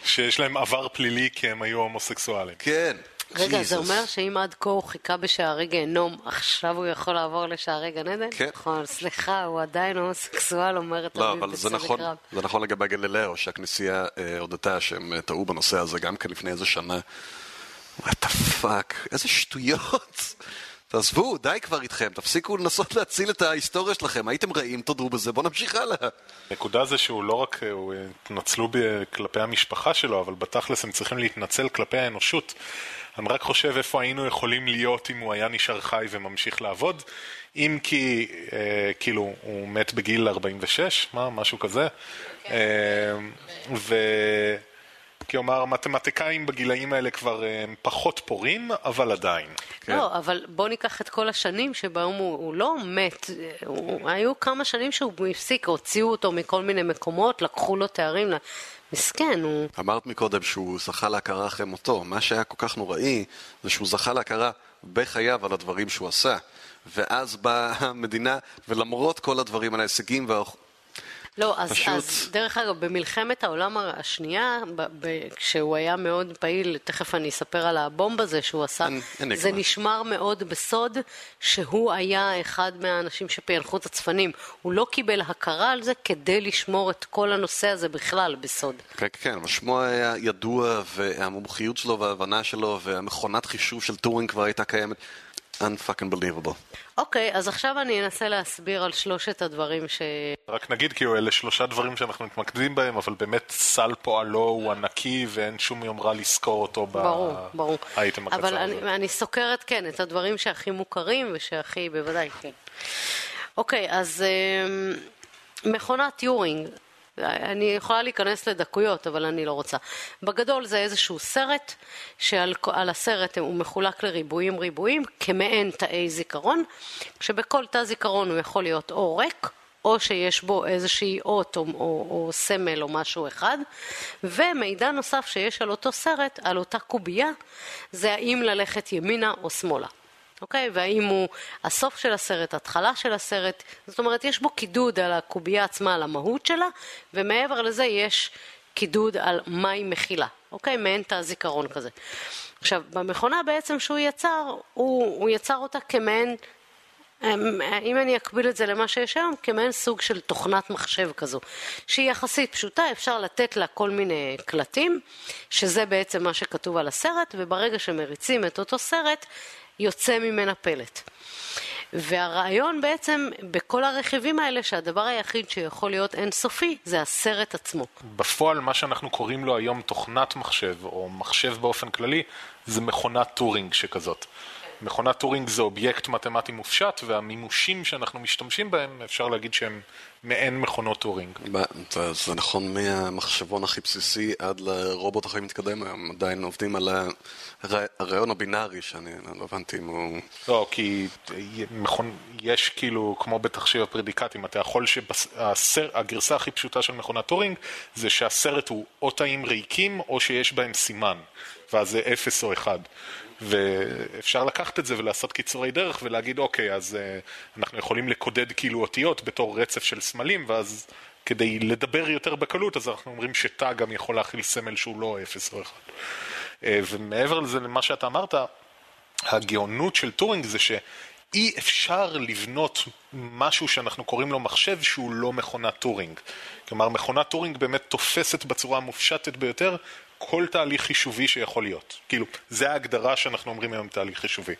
שיש להם עבר פלילי כי הם היו הומוסקסואלים. כן. רגע, זה אומר שאם עד כה הוא חיכה בשערי גיהנום, עכשיו הוא יכול לעבור לשערי גן עדן? כן. נכון, סליחה, הוא עדיין הומוסקסואל, אומרת לא, אבל זה נכון, זה נכון לגבי גלילאו, שהכנסייה אה, הודתה שהם אה, טעו בנושא הזה גם כן לפני איזה שנה. What the fuck, איזה שטויות. תעזבו, די כבר איתכם, תפסיקו לנסות להציל את ההיסטוריה שלכם, הייתם רעים, תודו בזה, בואו נמשיך הלאה. הנקודה זה שהוא לא רק, הוא התנצלו כלפי המשפחה שלו, אבל בתכלס הם צריכים להתנצל כלפי האנושות. אני רק חושב איפה היינו יכולים להיות אם הוא היה נשאר חי וממשיך לעבוד, אם כי, אה, כאילו, הוא מת בגיל 46, מה, משהו כזה. כן. אה, ו... כלומר, המתמטיקאים בגילאים האלה כבר הם אה, פחות פורים, אבל עדיין. כן. לא, אבל בוא ניקח את כל השנים שבהם הוא, הוא לא מת, הוא, היו כמה שנים שהוא הפסיק, הוציאו אותו מכל מיני מקומות, לקחו לו תארים. מסכן, הוא... אמרת מקודם שהוא זכה להכרה אחרי מותו. מה שהיה כל כך נוראי, זה שהוא זכה להכרה בחייו על הדברים שהוא עשה. ואז באה המדינה, ולמרות כל הדברים על ההישגים וה... לא, אז, פשוט- אז דרך אגב, במלחמת העולם השנייה, ב, ב, כשהוא היה מאוד פעיל, תכף אני אספר על הבומב הזה שהוא עשה, אין- אין זה נגמר. נשמר מאוד בסוד, שהוא היה אחד מהאנשים שפענחו את הצפנים. הוא לא קיבל הכרה על זה כדי לשמור את כל הנושא הזה בכלל בסוד. כן, כן, אבל שמו היה ידוע, והמומחיות שלו וההבנה שלו, והמכונת חישוב של טורינג כבר הייתה קיימת. Unfucking believable. אוקיי, אז עכשיו אני אנסה להסביר על שלושת הדברים ש... רק נגיד כאילו אלה שלושה דברים שאנחנו מתמקדים בהם, אבל באמת כל פועלו הוא ענקי ואין שום יומרה לסקור אותו ברור, ברור. באייטם הקצר אבל הזה. אני, אני סוקרת, כן, את הדברים שהכי מוכרים ושהכי, בוודאי, כן. אוקיי, אז אמ, מכונת טיורינג, אני יכולה להיכנס לדקויות, אבל אני לא רוצה. בגדול זה איזשהו סרט, שעל על הסרט הוא מחולק לריבועים ריבועים, כמעין תאי זיכרון, שבכל תא זיכרון הוא יכול להיות או ריק, או שיש בו איזושהי אות או, או, או סמל או משהו אחד, ומידע נוסף שיש על אותו סרט, על אותה קובייה, זה האם ללכת ימינה או שמאלה. אוקיי? והאם הוא הסוף של הסרט, התחלה של הסרט, זאת אומרת, יש בו קידוד על הקובייה עצמה, על המהות שלה, ומעבר לזה יש קידוד על מה היא מכילה, אוקיי? מעין תא זיכרון כזה. עכשיו, במכונה בעצם שהוא יצר, הוא, הוא יצר אותה כמעין אמ, אם אני אקביל את זה למה שיש היום, כמעין סוג של תוכנת מחשב כזו, שהיא יחסית פשוטה, אפשר לתת לה כל מיני קלטים, שזה בעצם מה שכתוב על הסרט, וברגע שמריצים את אותו סרט, יוצא ממנה פלט. והרעיון בעצם בכל הרכיבים האלה, שהדבר היחיד שיכול להיות אינסופי, זה הסרט עצמו. בפועל מה שאנחנו קוראים לו היום תוכנת מחשב, או מחשב באופן כללי, זה מכונת טורינג שכזאת. מכונת טורינג זה אובייקט מתמטי מופשט, והמימושים שאנחנו משתמשים בהם, אפשר להגיד שהם מעין מכונות טורינג. זה, נכון מהמחשבון הכי בסיסי עד לרובוט הכי מתקדם היום, עדיין עובדים על הר- הרעיון הבינארי שאני לא הבנתי אם הוא... לא, כי יש כאילו, כמו בתחשיב הפרדיקטים, אתה יכול שהגרסה הכי פשוטה של מכונת טורינג זה שהסרט הוא או תאים ריקים או שיש בהם סימן, ואז זה אפס או אחד. ואפשר לקחת את זה ולעשות קיצורי דרך ולהגיד, אוקיי, אז אה, אנחנו יכולים לקודד כאילו אותיות בתור רצף של סמלים, ואז כדי לדבר יותר בקלות, אז אנחנו אומרים שתא גם יכול להכיל סמל שהוא לא אפס או אחד. אה, ומעבר לזה, למה שאתה אמרת, הגאונות של טורינג זה שאי אפשר לבנות משהו שאנחנו קוראים לו מחשב שהוא לא מכונת טורינג. כלומר, מכונת טורינג באמת תופסת בצורה המופשטת ביותר כל תהליך חישובי שיכול להיות. כאילו, זה ההגדרה שאנחנו אומרים היום תהליך חישובי.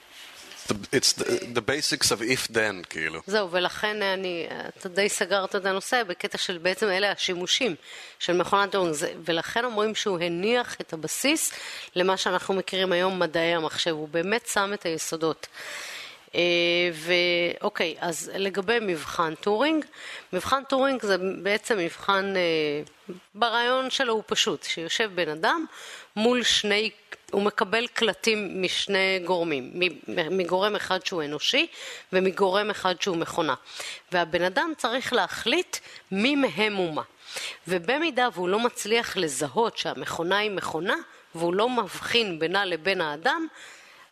It's the, the basics of if then, כאילו. זהו, ולכן אני, אתה די סגרת את הנושא בקטע של בעצם אלה השימושים של מכונת טורינג, זה- ולכן אומרים שהוא הניח את הבסיס למה שאנחנו מכירים היום מדעי המחשב, הוא באמת שם את היסודות. אה, ואוקיי, אז לגבי מבחן טורינג, מבחן טורינג זה בעצם מבחן, אה, ברעיון שלו הוא פשוט, שיושב בן אדם מול שני, הוא מקבל קלטים משני גורמים, מגורם אחד שהוא אנושי ומגורם אחד שהוא מכונה. והבן אדם צריך להחליט מי מהם הוא מה. ובמידה והוא לא מצליח לזהות שהמכונה היא מכונה, והוא לא מבחין בינה לבין האדם,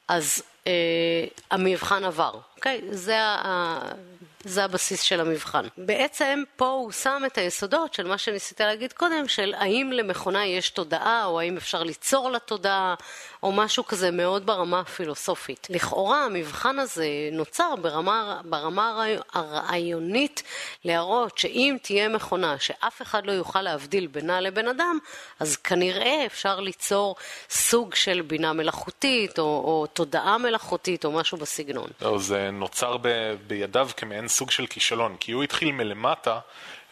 אז המבחן עבר, אוקיי? זה, זה הבסיס של המבחן. בעצם פה הוא שם את היסודות של מה שניסית להגיד קודם, של האם למכונה יש תודעה, או האם אפשר ליצור לה תודעה, או משהו כזה מאוד ברמה הפילוסופית. לכאורה המבחן הזה נוצר ברמה, ברמה הרעי- הרעיונית להראות שאם תהיה מכונה שאף אחד לא יוכל להבדיל בינה לבין אדם, אז כנראה אפשר ליצור סוג של בינה מלאכותית, או, או תודעה מלאכותית, או משהו בסגנון. לא, זה נוצר ב, בידיו כמעין סוג של כישלון, כי הוא התחיל מלמטה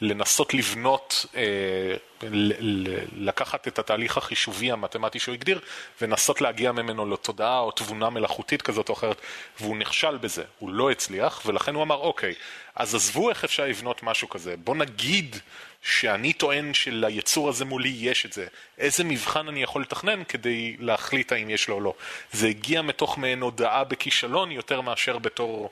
לנסות לבנות, אה, לקחת את התהליך החישובי המתמטי שהוא הגדיר, ולנסות להגיע ממנו לתודעה או תבונה מלאכותית כזאת או אחרת, והוא נכשל בזה, הוא לא הצליח, ולכן הוא אמר, אוקיי, אז עזבו איך אפשר לבנות משהו כזה, בוא נגיד שאני טוען שליצור הזה מולי יש את זה, איזה מבחן אני יכול לתכנן כדי להחליט האם יש לו או לא. זה הגיע מתוך מעין הודעה בכישלון יותר מאשר בתור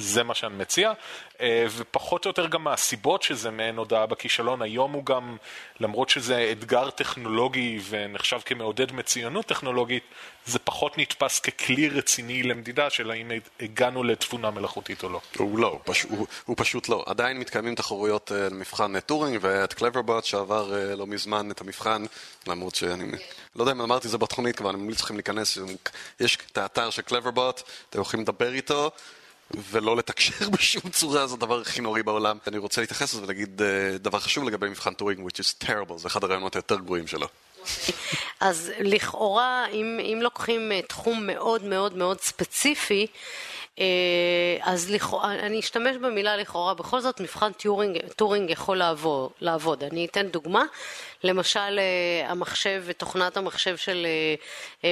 זה מה שאני מציע, אה, ופחות או יותר גם מהסיבות שזה מעין הודעה בכישלון, היום הוא גם, למרות שזה אתגר טכנולוגי ונחשב כמעודד מצוינות טכנולוגית, זה פחות נתפס ככלי רציני למדידה של האם הגענו לתבונה מלאכותית או לא. הוא לא, הוא. הוא, הוא פשוט לא. עדיין מתקיימים תחרויות אה, למבחן טורינג, והיה את Cleverbot שעבר אה, לא מזמן את המבחן, למרות שאני... לא יודע אם אמרתי זה בתוכנית כבר, אני ממליץ לכם להיכנס, יש את האתר של Cleverbot, אתם יכולים לדבר איתו. ולא לתקשר בשום צורה, זה הדבר הכי נוראי בעולם. אני רוצה להתייחס לזה ולהגיד אה, דבר חשוב לגבי מבחן טורינג, which is terrible, זה אחד הרעיונות היותר גרועים שלו. אז לכאורה, אם, אם לוקחים אה, תחום מאוד מאוד מאוד ספציפי, אה, אז לכאורה, אני אשתמש במילה לכאורה, בכל זאת מבחן טורינג, טורינג יכול לעבוד, לעבוד. אני אתן דוגמה, למשל אה, המחשב, תוכנת המחשב של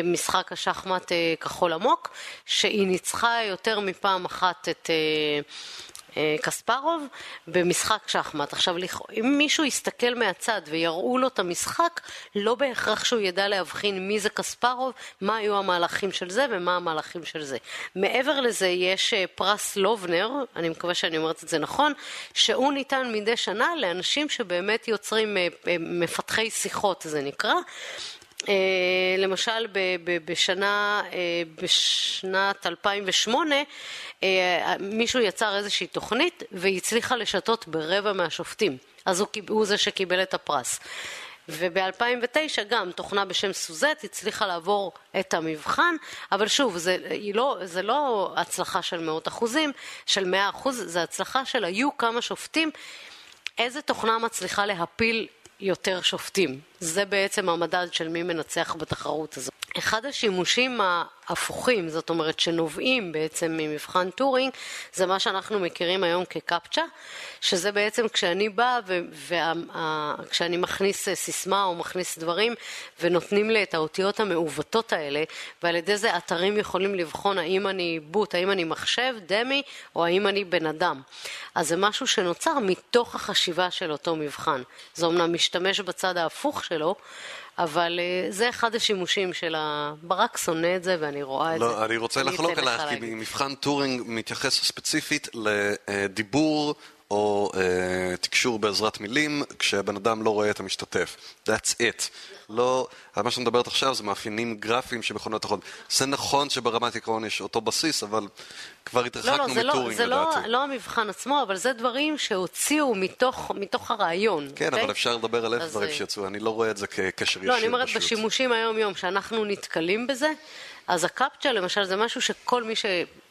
משחק השחמט כחול עמוק, שהיא ניצחה יותר מפעם אחת את... אה, קספרוב במשחק שחמט. עכשיו, אם מישהו יסתכל מהצד ויראו לו את המשחק, לא בהכרח שהוא ידע להבחין מי זה קספרוב, מה היו המהלכים של זה ומה המהלכים של זה. מעבר לזה, יש אה, פרס לובנר, אני מקווה שאני אומרת את זה נכון, שהוא ניתן מדי שנה לאנשים שבאמת יוצרים אה, מפתחי שיחות, זה נקרא. אה, למשל בשנה, אה, בשנת 2008 אה, מישהו יצר איזושהי תוכנית והיא הצליחה לשתות ברבע מהשופטים, אז הוא, זה שקיבל את הפרס. וב-2009 גם תוכנה בשם סוזט הצליחה לעבור את המבחן, אבל שוב, זה, לא, זה לא הצלחה של מאות אחוזים, של מאה אחוז, זה הצלחה של היו כמה שופטים. איזה תוכנה מצליחה להפיל יותר שופטים. זה בעצם המדד של מי מנצח בתחרות הזאת. אחד השימושים ההפוכים, זאת אומרת שנובעים בעצם ממבחן טורינג, זה מה שאנחנו מכירים היום כקפצ'ה, שזה בעצם כשאני באה וכשאני מכניס סיסמה או מכניס דברים ונותנים לי את האותיות המעוותות האלה, ועל ידי זה אתרים יכולים לבחון האם אני בוט, האם אני מחשב, dummy, או האם אני בן אדם. אז זה משהו שנוצר מתוך החשיבה של אותו מבחן. זה אומנם משתמש בצד ההפוך שלו, אבל אה, זה אחד השימושים של ה... ברק שונא את זה ואני רואה את לא, זה. לא, אני רוצה לחלוק עליך, כי מבחן טורינג מתייחס ספציפית לדיבור או אה, תקשור בעזרת מילים כשהבן אדם לא רואה את המשתתף. That's it. לא, מה שאני מדברת עכשיו זה מאפיינים גרפיים שמכונות יכולות. זה נכון שברמת עקרון יש אותו בסיס, אבל כבר התרחקנו לא, לא, מטורינג לא, לדעתי. זה לא, לא המבחן עצמו, אבל זה דברים שהוציאו מתוך, מתוך הרעיון. כן, אוקיי? אבל אוקיי? אפשר לדבר על איך דברים שיצאו, אני לא רואה את זה כקשר ישיר. לא, אני אומרת בשימושים היום-יום, שאנחנו נתקלים בזה, אז הקפצ'ה למשל זה משהו שכל מי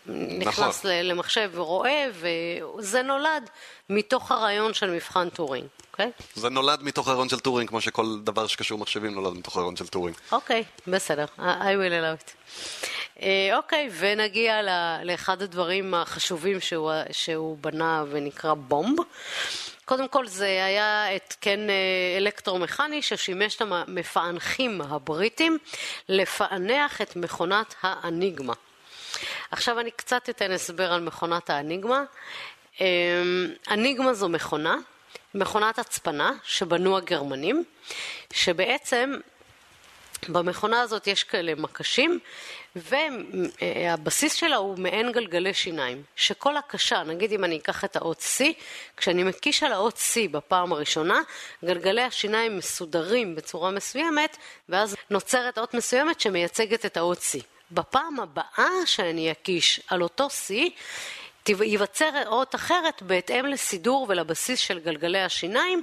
שנכנס נכון. למחשב ורואה, וזה נולד מתוך הרעיון של מבחן טורינג. אוקיי? זה נולד מתוך הרעיון של טורינג, כמו שכל דבר שקשור למחשבים נולד מתוך הרעיון של טורינג. אוקיי, בסדר, I will allow it. אה, אוקיי, ונגיע לאחד הדברים החשובים שהוא, שהוא בנה ונקרא בומב. קודם כל זה היה התקן אה, אלקטרומכני ששימש את המפענחים הבריטים לפענח את מכונת האניגמה. עכשיו אני קצת אתן הסבר על מכונת האניגמה. אה, אניגמה זו מכונה מכונת הצפנה שבנו הגרמנים, שבעצם במכונה הזאת יש כאלה מקשים, והבסיס שלה הוא מעין גלגלי שיניים, שכל הקשה, נגיד אם אני אקח את האות C, כשאני מקיש על האות C בפעם הראשונה, גלגלי השיניים מסודרים בצורה מסוימת, ואז נוצרת אות מסוימת שמייצגת את האות C. בפעם הבאה שאני אקיש על אותו C, ייווצר אות אחרת בהתאם לסידור ולבסיס של גלגלי השיניים,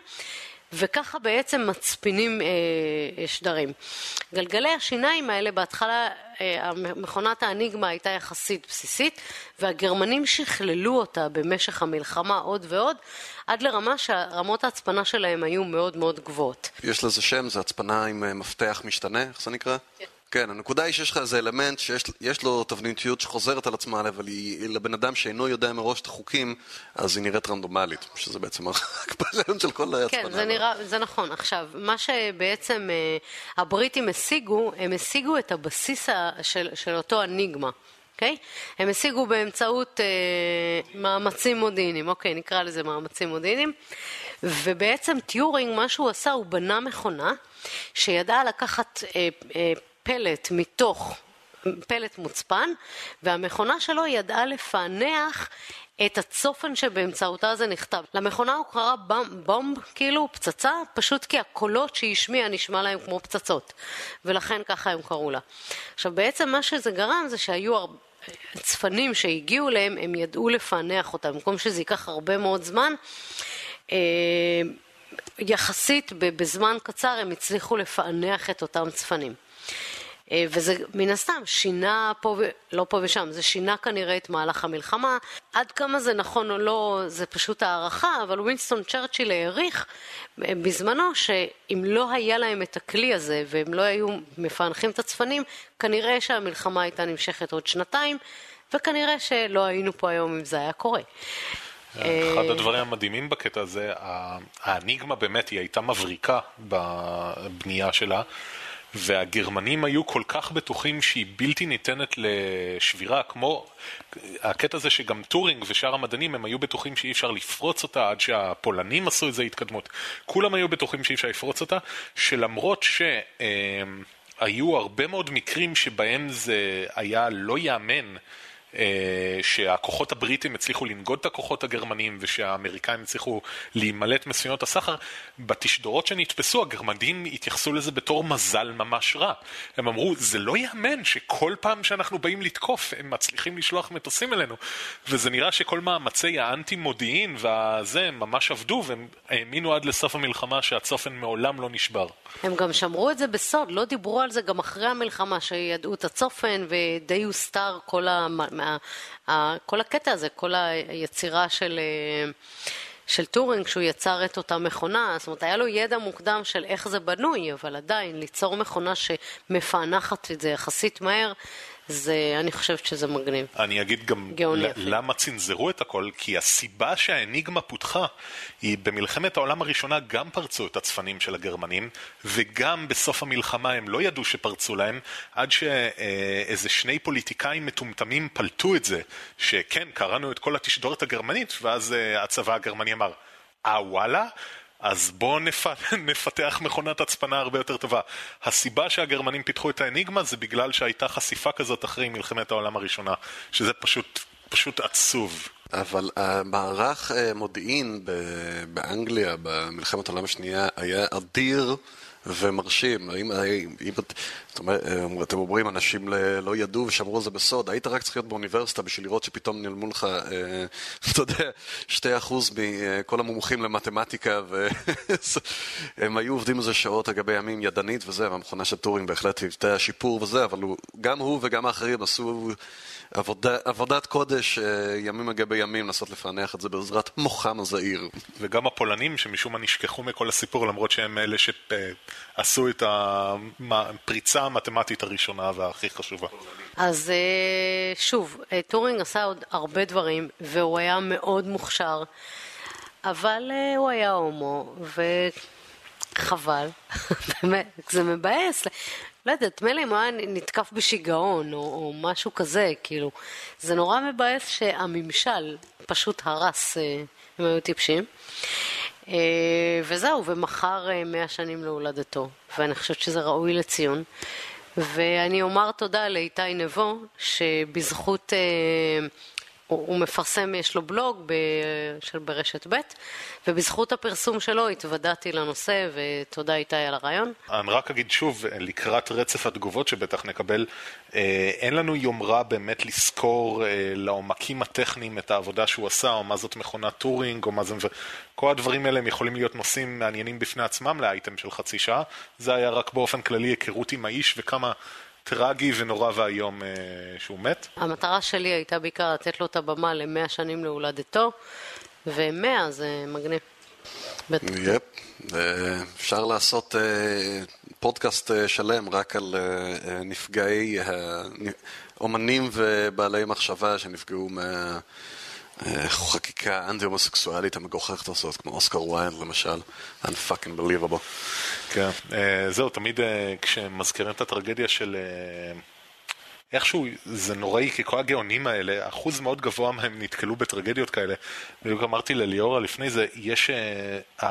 וככה בעצם מצפינים אה, שדרים. גלגלי השיניים האלה בהתחלה, אה, מכונת האניגמה הייתה יחסית בסיסית, והגרמנים שכללו אותה במשך המלחמה עוד ועוד, עד לרמה שרמות ההצפנה שלהם היו מאוד מאוד גבוהות. יש לזה שם, זה הצפנה עם אה, מפתח משתנה, איך זה נקרא? כן. כן, הנקודה היא שיש לך איזה אלמנט שיש לו תבניתיות שחוזרת על עצמה, אבל היא לבן אדם שאינו יודע מראש את החוקים, אז היא נראית רנדומלית, שזה בעצם הרעיון של כל ההצפנה. כן, זה, נראה, זה נכון. עכשיו, מה שבעצם אה, הבריטים השיגו, הם השיגו את הבסיס של, של אותו אניגמה. אוקיי? Okay? הם השיגו באמצעות אה, מאמצים מודיעיניים, אוקיי, okay, נקרא לזה מאמצים מודיעיניים, ובעצם טיורינג, מה שהוא עשה, הוא בנה מכונה שידעה לקחת אה, אה, פלט מתוך פלט מוצפן, והמכונה שלו ידעה לפענח את הצופן שבאמצעותה זה נכתב. למכונה הוא קרא בומב, כאילו פצצה, פשוט כי הקולות שהיא השמיעה נשמע להם כמו פצצות, ולכן ככה הם קראו לה. עכשיו בעצם מה שזה גרם זה שהיו הרבה... צפנים שהגיעו אליהם, הם ידעו לפענח אותם, במקום שזה ייקח הרבה מאוד זמן. אה, יחסית בזמן קצר הם הצליחו לפענח את אותם צפנים. אה, וזה מן הסתם שינה פה, לא פה ושם, זה שינה כנראה את מהלך המלחמה. עד כמה זה נכון או לא, זה פשוט הערכה, אבל ווינסטון צ'רצ'יל העריך אה, בזמנו שאם לא היה להם את הכלי הזה והם לא היו מפענחים את הצפנים, כנראה שהמלחמה הייתה נמשכת עוד שנתיים, וכנראה שלא היינו פה היום אם זה היה קורה. אחד הדברים המדהימים בקטע הזה, האניגמה באמת, היא הייתה מבריקה בבנייה שלה. והגרמנים היו כל כך בטוחים שהיא בלתי ניתנת לשבירה, כמו הקטע הזה שגם טורינג ושאר המדענים הם היו בטוחים שאי אפשר לפרוץ אותה עד שהפולנים עשו איזה התקדמות. כולם היו בטוחים שאי אפשר לפרוץ אותה, שלמרות שהיו הרבה מאוד מקרים שבהם זה היה לא ייאמן שהכוחות הבריטים הצליחו לנגוד את הכוחות הגרמנים ושהאמריקאים הצליחו להימלט מספינות הסחר, בתשדורות שנתפסו הגרמנים התייחסו לזה בתור מזל ממש רע. הם אמרו, זה לא ייאמן שכל פעם שאנחנו באים לתקוף הם מצליחים לשלוח מטוסים אלינו. וזה נראה שכל מאמצי האנטי מודיעין והזה ממש עבדו והם האמינו עד לסוף המלחמה שהצופן מעולם לא נשבר. הם גם שמרו את זה בסוד, לא דיברו על זה גם אחרי המלחמה שידעו את הצופן ודי הוסתר כל ה... כל הקטע הזה, כל היצירה של... של טורינג, שהוא יצר את אותה מכונה, זאת אומרת, היה לו ידע מוקדם של איך זה בנוי, אבל עדיין, ליצור מכונה שמפענחת את זה יחסית מהר, זה, אני חושבת שזה מגניב. אני אגיד גם למה צנזרו את הכל, כי הסיבה שהאניגמה פותחה היא במלחמת העולם הראשונה גם פרצו את הצפנים של הגרמנים, וגם בסוף המלחמה הם לא ידעו שפרצו להם, עד שאיזה שני פוליטיקאים מטומטמים פלטו את זה, שכן, קראנו את כל התשדורת הגרמנית, ואז אה, הצבא הגרמני אמר, אה וואלה? אז בואו נפ... נפתח מכונת הצפנה הרבה יותר טובה. הסיבה שהגרמנים פיתחו את האניגמה זה בגלל שהייתה חשיפה כזאת אחרי מלחמת העולם הראשונה, שזה פשוט, פשוט עצוב. אבל המערך אה, מודיעין באנגליה במלחמת העולם השנייה היה אדיר. ומרשים. אם, אם, אם זאת אומרת, אתם אומרים, אנשים לא ידעו ושמרו על זה בסוד, היית רק צריך להיות באוניברסיטה בשביל לראות שפתאום נעלמו לך, אה, אתה יודע, שתי אחוז מכל המומחים למתמטיקה, והם היו עובדים על זה שעות על גבי ימים ידנית וזה, והמכונה של טורינג בהחלט היוותה שיפור וזה, אבל הוא, גם הוא וגם האחרים עשו... עבודה, עבודת קודש אה, ימים על גבי ימים לנסות לפענח את זה בעזרת מוחם הזעיר. וגם הפולנים שמשום מה נשכחו מכל הסיפור למרות שהם אלה שעשו את הפריצה המתמטית הראשונה והכי חשובה. אז אה, שוב, אה, טורינג עשה עוד הרבה דברים והוא היה מאוד מוכשר אבל הוא היה הומו וחבל, באמת, זה מבאס. לא יודעת, מילא אם היה נתקף בשיגעון או, או משהו כזה, כאילו, זה נורא מבאס שהממשל פשוט הרס, אה, הם היו טיפשים. אה, וזהו, ומחר אה, מאה שנים להולדתו, ואני חושבת שזה ראוי לציון. ואני אומר תודה לאיתי נבו, שבזכות הוא, הוא מפרסם, יש לו בלוג ב, של ברשת ב', ובזכות הפרסום שלו התוודעתי לנושא, ותודה איתי על הרעיון. אני רק אגיד שוב, לקראת רצף התגובות שבטח נקבל, אה, אין לנו יומרה באמת לזכור אה, לעומקים הטכניים את העבודה שהוא עשה, או מה זאת מכונת טורינג, או מה זה... כל הדברים האלה הם יכולים להיות נושאים מעניינים בפני עצמם לאייטם של חצי שעה. זה היה רק באופן כללי היכרות עם האיש וכמה... טרגי ונורא ואיום אה, שהוא מת. המטרה שלי הייתה בעיקר לתת לו את הבמה למאה שנים להולדתו, ומאה זה מגניב. yep, אפשר לעשות אה, פודקאסט אה, שלם רק על נפגעי, אומנים ובעלי מחשבה שנפגעו מה... חקיקה אנטי-הומוסקסואלית המגוחכת הזאת, כמו אוסקר וויין למשל, unfucking believable. כן, אה, זהו, תמיד אה, כשמזכירים את הטרגדיה של איכשהו זה נוראי, כי כל הגאונים האלה, אחוז מאוד גבוה מהם נתקלו בטרגדיות כאלה. בדיוק אמרתי לליאורה לפני זה, יש uh,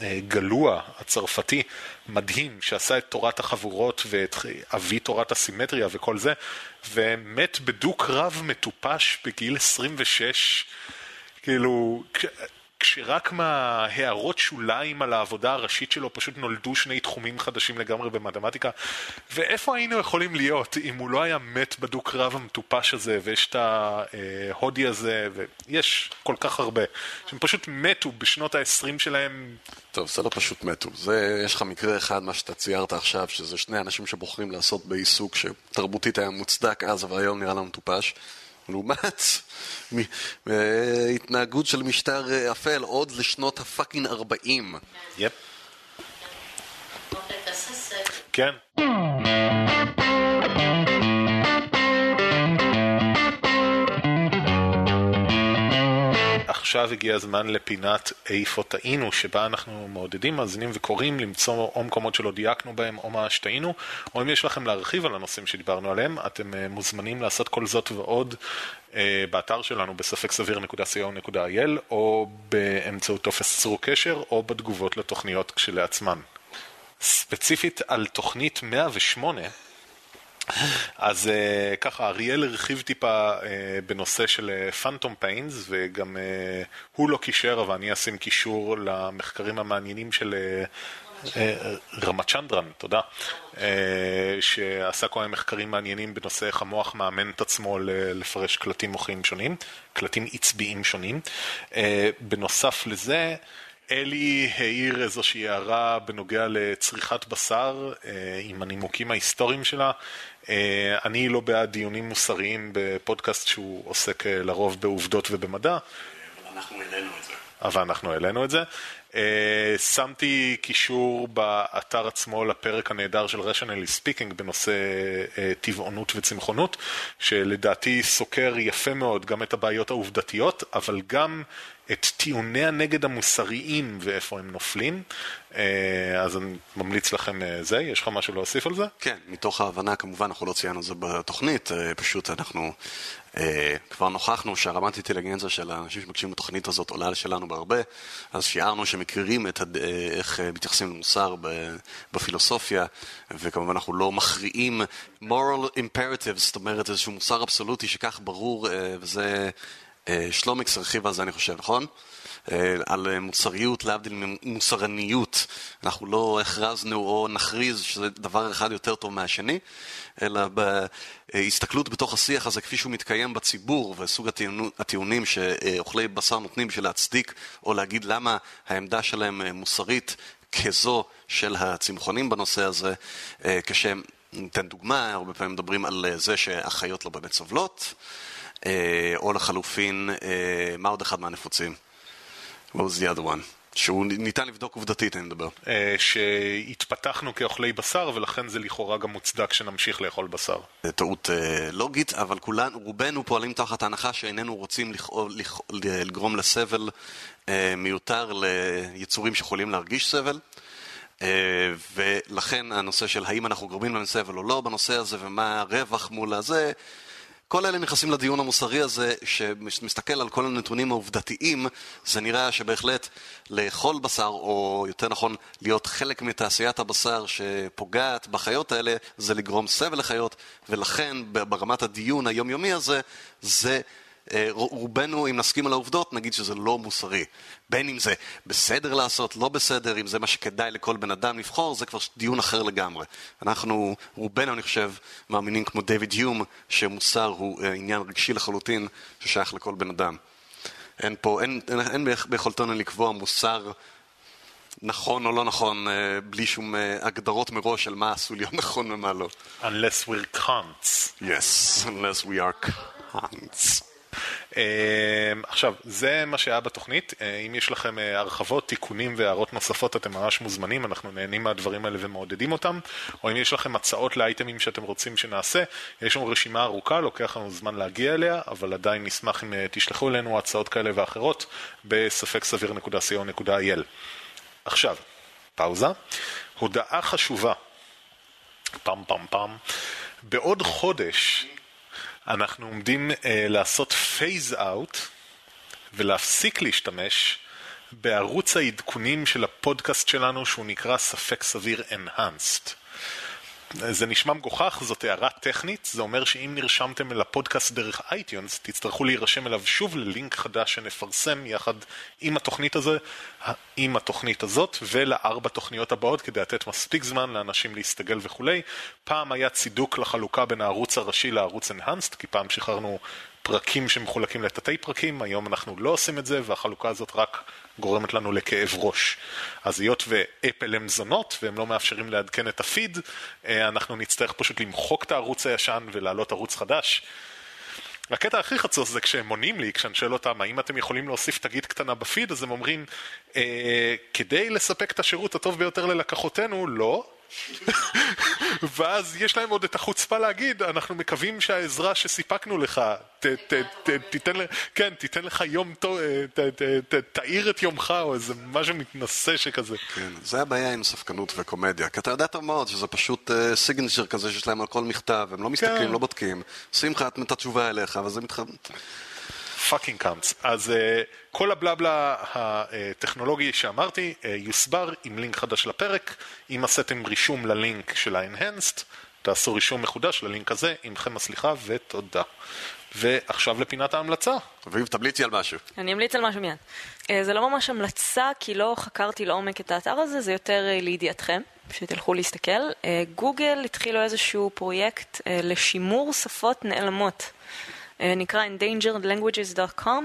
הגלוע הצרפתי, מדהים, שעשה את תורת החבורות ואת אבי תורת הסימטריה וכל זה, ומת בדו-קרב מטופש בגיל 26. כאילו, כשרק מההערות שוליים על העבודה הראשית שלו פשוט נולדו שני תחומים חדשים לגמרי במתמטיקה ואיפה היינו יכולים להיות אם הוא לא היה מת בדו-קרב המטופש הזה ויש את ההודי הזה ויש כל כך הרבה שהם פשוט מתו בשנות ה-20 שלהם טוב, זה לא פשוט מתו. זה, יש לך מקרה אחד, מה שאתה ציירת עכשיו, שזה שני אנשים שבוחרים לעסוק בעיסוק שתרבותית היה מוצדק אז, אבל היום נראה לנו מטופש. לעומת התנהגות של משטר אה, אפל עוד לשנות הפאקינג 40. יפ. כן. עכשיו הגיע הזמן לפינת איפה טעינו, שבה אנחנו מעודדים מאזינים וקוראים למצוא או מקומות שלא דייקנו בהם או מה שטעינו, או אם יש לכם להרחיב על הנושאים שדיברנו עליהם, אתם אה, מוזמנים לעשות כל זאת ועוד אה, באתר שלנו בספק סביר.co.il או באמצעות טופס צרו קשר או בתגובות לתוכניות כשלעצמן. ספציפית על תוכנית 108 אז uh, ככה, אריאל הרחיב טיפה uh, בנושא של פנטום uh, פיינס, וגם uh, הוא לא קישר, אבל אני אשים קישור למחקרים המעניינים של uh, uh, רמצ'נדרן, תודה, uh, שעשה כל מיני מחקרים מעניינים בנושא איך המוח מאמן את עצמו לפרש קלטים מוחיים שונים, קלטים עצביים שונים. Uh, בנוסף לזה, אלי העיר איזושהי הערה בנוגע לצריכת בשר עם הנימוקים ההיסטוריים שלה. אה, אני לא בעד דיונים מוסריים בפודקאסט שהוא עוסק אה, לרוב בעובדות ובמדע. אבל אנחנו העלינו את זה. אבל אנחנו העלינו את זה. Uh, שמתי קישור באתר עצמו לפרק הנהדר של rationally speaking בנושא טבעונות וצמחונות, שלדעתי סוקר יפה מאוד גם את הבעיות העובדתיות, אבל גם את טיעוני הנגד המוסריים ואיפה הם נופלים, אה, אז אני ממליץ לכם אה, זה, יש לך משהו להוסיף על זה? כן, מתוך ההבנה כמובן, אנחנו לא ציינו את זה בתוכנית, אה, פשוט אנחנו אה, כבר נוכחנו שהרמת אינטליגנציה של האנשים שמקשיבים בתוכנית הזאת עולה שלנו בהרבה, אז שיערנו שמכירים את הד... איך מתייחסים למוסר בפילוסופיה, וכמובן אנחנו לא מכריעים moral imperatives, זאת אומרת איזשהו מוסר אבסולוטי שכך ברור, וזה... שלומיקס הרחיב על זה אני חושב, נכון? אה, על מוסריות להבדיל ממוסרניות. אנחנו לא הכרזנו או נכריז שזה דבר אחד יותר טוב מהשני, אלא בהסתכלות בתוך השיח הזה כפי שהוא מתקיים בציבור וסוג הטיעונים שאוכלי בשר נותנים בשביל להצדיק או להגיד למה העמדה שלהם מוסרית כזו של הצמחונים בנושא הזה, אה, כשהם, ניתן דוגמה, הרבה פעמים מדברים על זה שאחיות לא באמת סובלות. אה, או לחלופין, אה, מה עוד אחד מהנפוצים? What was the other one? שהוא ניתן לבדוק עובדתית, אני מדבר. אה, שהתפתחנו כאוכלי בשר, ולכן זה לכאורה גם מוצדק שנמשיך לאכול בשר. זה טעות לוגית, אבל כולנו, רובנו פועלים תחת ההנחה שאיננו רוצים לגרום לסבל מיותר ליצורים שיכולים להרגיש סבל. ולכן הנושא של האם אנחנו גורמים להם סבל או לא בנושא הזה, ומה הרווח מול הזה, כל אלה נכנסים לדיון המוסרי הזה, שמסתכל על כל הנתונים העובדתיים, זה נראה שבהחלט לאכול בשר, או יותר נכון, להיות חלק מתעשיית הבשר שפוגעת בחיות האלה, זה לגרום סבל לחיות, ולכן ברמת הדיון היומיומי הזה, זה רובנו, אם נסכים על העובדות, נגיד שזה לא מוסרי. בין אם זה בסדר לעשות, לא בסדר, אם זה מה שכדאי לכל בן אדם לבחור, זה כבר דיון אחר לגמרי. אנחנו, רובנו, אני חושב, מאמינים כמו דיוויד יום, שמוסר הוא אה, עניין רגשי לחלוטין, ששייך לכל בן אדם. אין פה, אין, אין, אין ביכולתנו לקבוע מוסר נכון או לא נכון, אה, בלי שום הגדרות מראש של מה עשוי להיות נכון ומה לא. Unless we're cunts. Yes, unless we are cunts. אמ, עכשיו, זה מה שהיה בתוכנית, אה, אם יש לכם אה, הרחבות, תיקונים והערות נוספות, אתם ממש מוזמנים, אנחנו נהנים מהדברים האלה ומעודדים אותם, או אם יש לכם הצעות לאייטמים שאתם רוצים שנעשה, יש לנו רשימה ארוכה, לוקח לנו זמן להגיע אליה, אבל עדיין נשמח אם אה, תשלחו אלינו הצעות כאלה ואחרות בספק סביר.co.il. עכשיו, פאוזה, הודעה חשובה, פם פם פם, בעוד חודש אנחנו עומדים אה, לעשות phase out ולהפסיק להשתמש בערוץ העדכונים של הפודקאסט שלנו שהוא נקרא ספק סביר Enhanced. זה נשמע מגוחך, זאת הערה טכנית, זה אומר שאם נרשמתם לפודקאסט דרך iTunes, תצטרכו להירשם אליו שוב ללינק חדש שנפרסם יחד עם התוכנית, הזה, עם התוכנית הזאת ולארבע תוכניות הבאות כדי לתת מספיק זמן לאנשים להסתגל וכולי. פעם היה צידוק לחלוקה בין הערוץ הראשי לערוץ Enhanced, כי פעם שחררנו פרקים שמחולקים לתתי פרקים, היום אנחנו לא עושים את זה והחלוקה הזאת רק גורמת לנו לכאב ראש. אז היות ואפל הם זונות והם לא מאפשרים לעדכן את הפיד, אה, אנחנו נצטרך פשוט למחוק את הערוץ הישן ולהעלות ערוץ חדש. הקטע הכי חצוס זה כשהם עונים לי, כשאני שואל אותם האם אתם יכולים להוסיף תגית קטנה בפיד, אז הם אומרים, אה, כדי לספק את השירות הטוב ביותר ללקוחותינו, לא, ואז יש להם עוד את החוצפה להגיד, אנחנו מקווים שהעזרה שסיפקנו לך, תיתן, כן, תיתן לך יום טוב, אה, תאיר את יומך, או איזה משהו מתנשא שכזה. כן, זה הבעיה עם ספקנות וקומדיה, כי אתה יודע טוב מאוד שזה פשוט signature אה, כזה שיש להם על כל מכתב, הם לא מסתכלים, כן. לא בודקים, לך את התשובה אליך, וזה מתח... fucking קאמפס. אז uh, כל הבלבלה הטכנולוגי שאמרתי uh, יוסבר עם לינק חדש לפרק. אם עשיתם רישום ללינק של ה-Enhanced, תעשו רישום מחודש ללינק הזה, עמכם הסליחה ותודה. ועכשיו לפינת ההמלצה. אביב, תמליצי על משהו. אני אמליץ על משהו מיד. Uh, זה לא ממש המלצה, כי לא חקרתי לעומק את האתר הזה, זה יותר uh, לידיעתכם. שתלכו להסתכל. גוגל התחילו איזשהו פרויקט לשימור שפות נעלמות. אה, נקרא endangeredlanguages.com.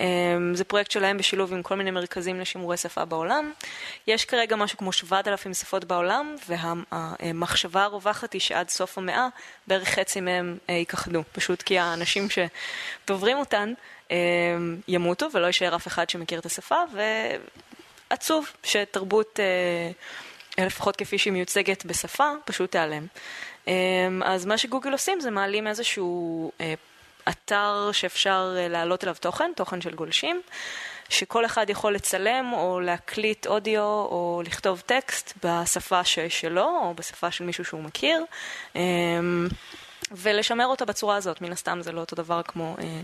אה, זה פרויקט שלהם בשילוב עם כל מיני מרכזים לשימורי שפה בעולם. יש כרגע משהו כמו 7,000 שפות בעולם, והמחשבה הרווחת היא שעד סוף המאה בערך חצי מהם אה, ייכחדו. פשוט כי האנשים שדוברים אותן ימותו ולא יישאר אף אחד שמכיר את השפה, ועצוב שתרבות, לפחות כפי שהיא מיוצגת בשפה, פשוט תיעלם. אז מה שגוגל עושים זה מעלים איזשהו אתר שאפשר אה, להעלות אליו תוכן, תוכן של גולשים, שכל אחד יכול לצלם או להקליט אודיו או לכתוב טקסט בשפה שלו או בשפה של מישהו שהוא מכיר. אמ, ולשמר אותה בצורה הזאת, מן הסתם זה לא אותו דבר כמו אה,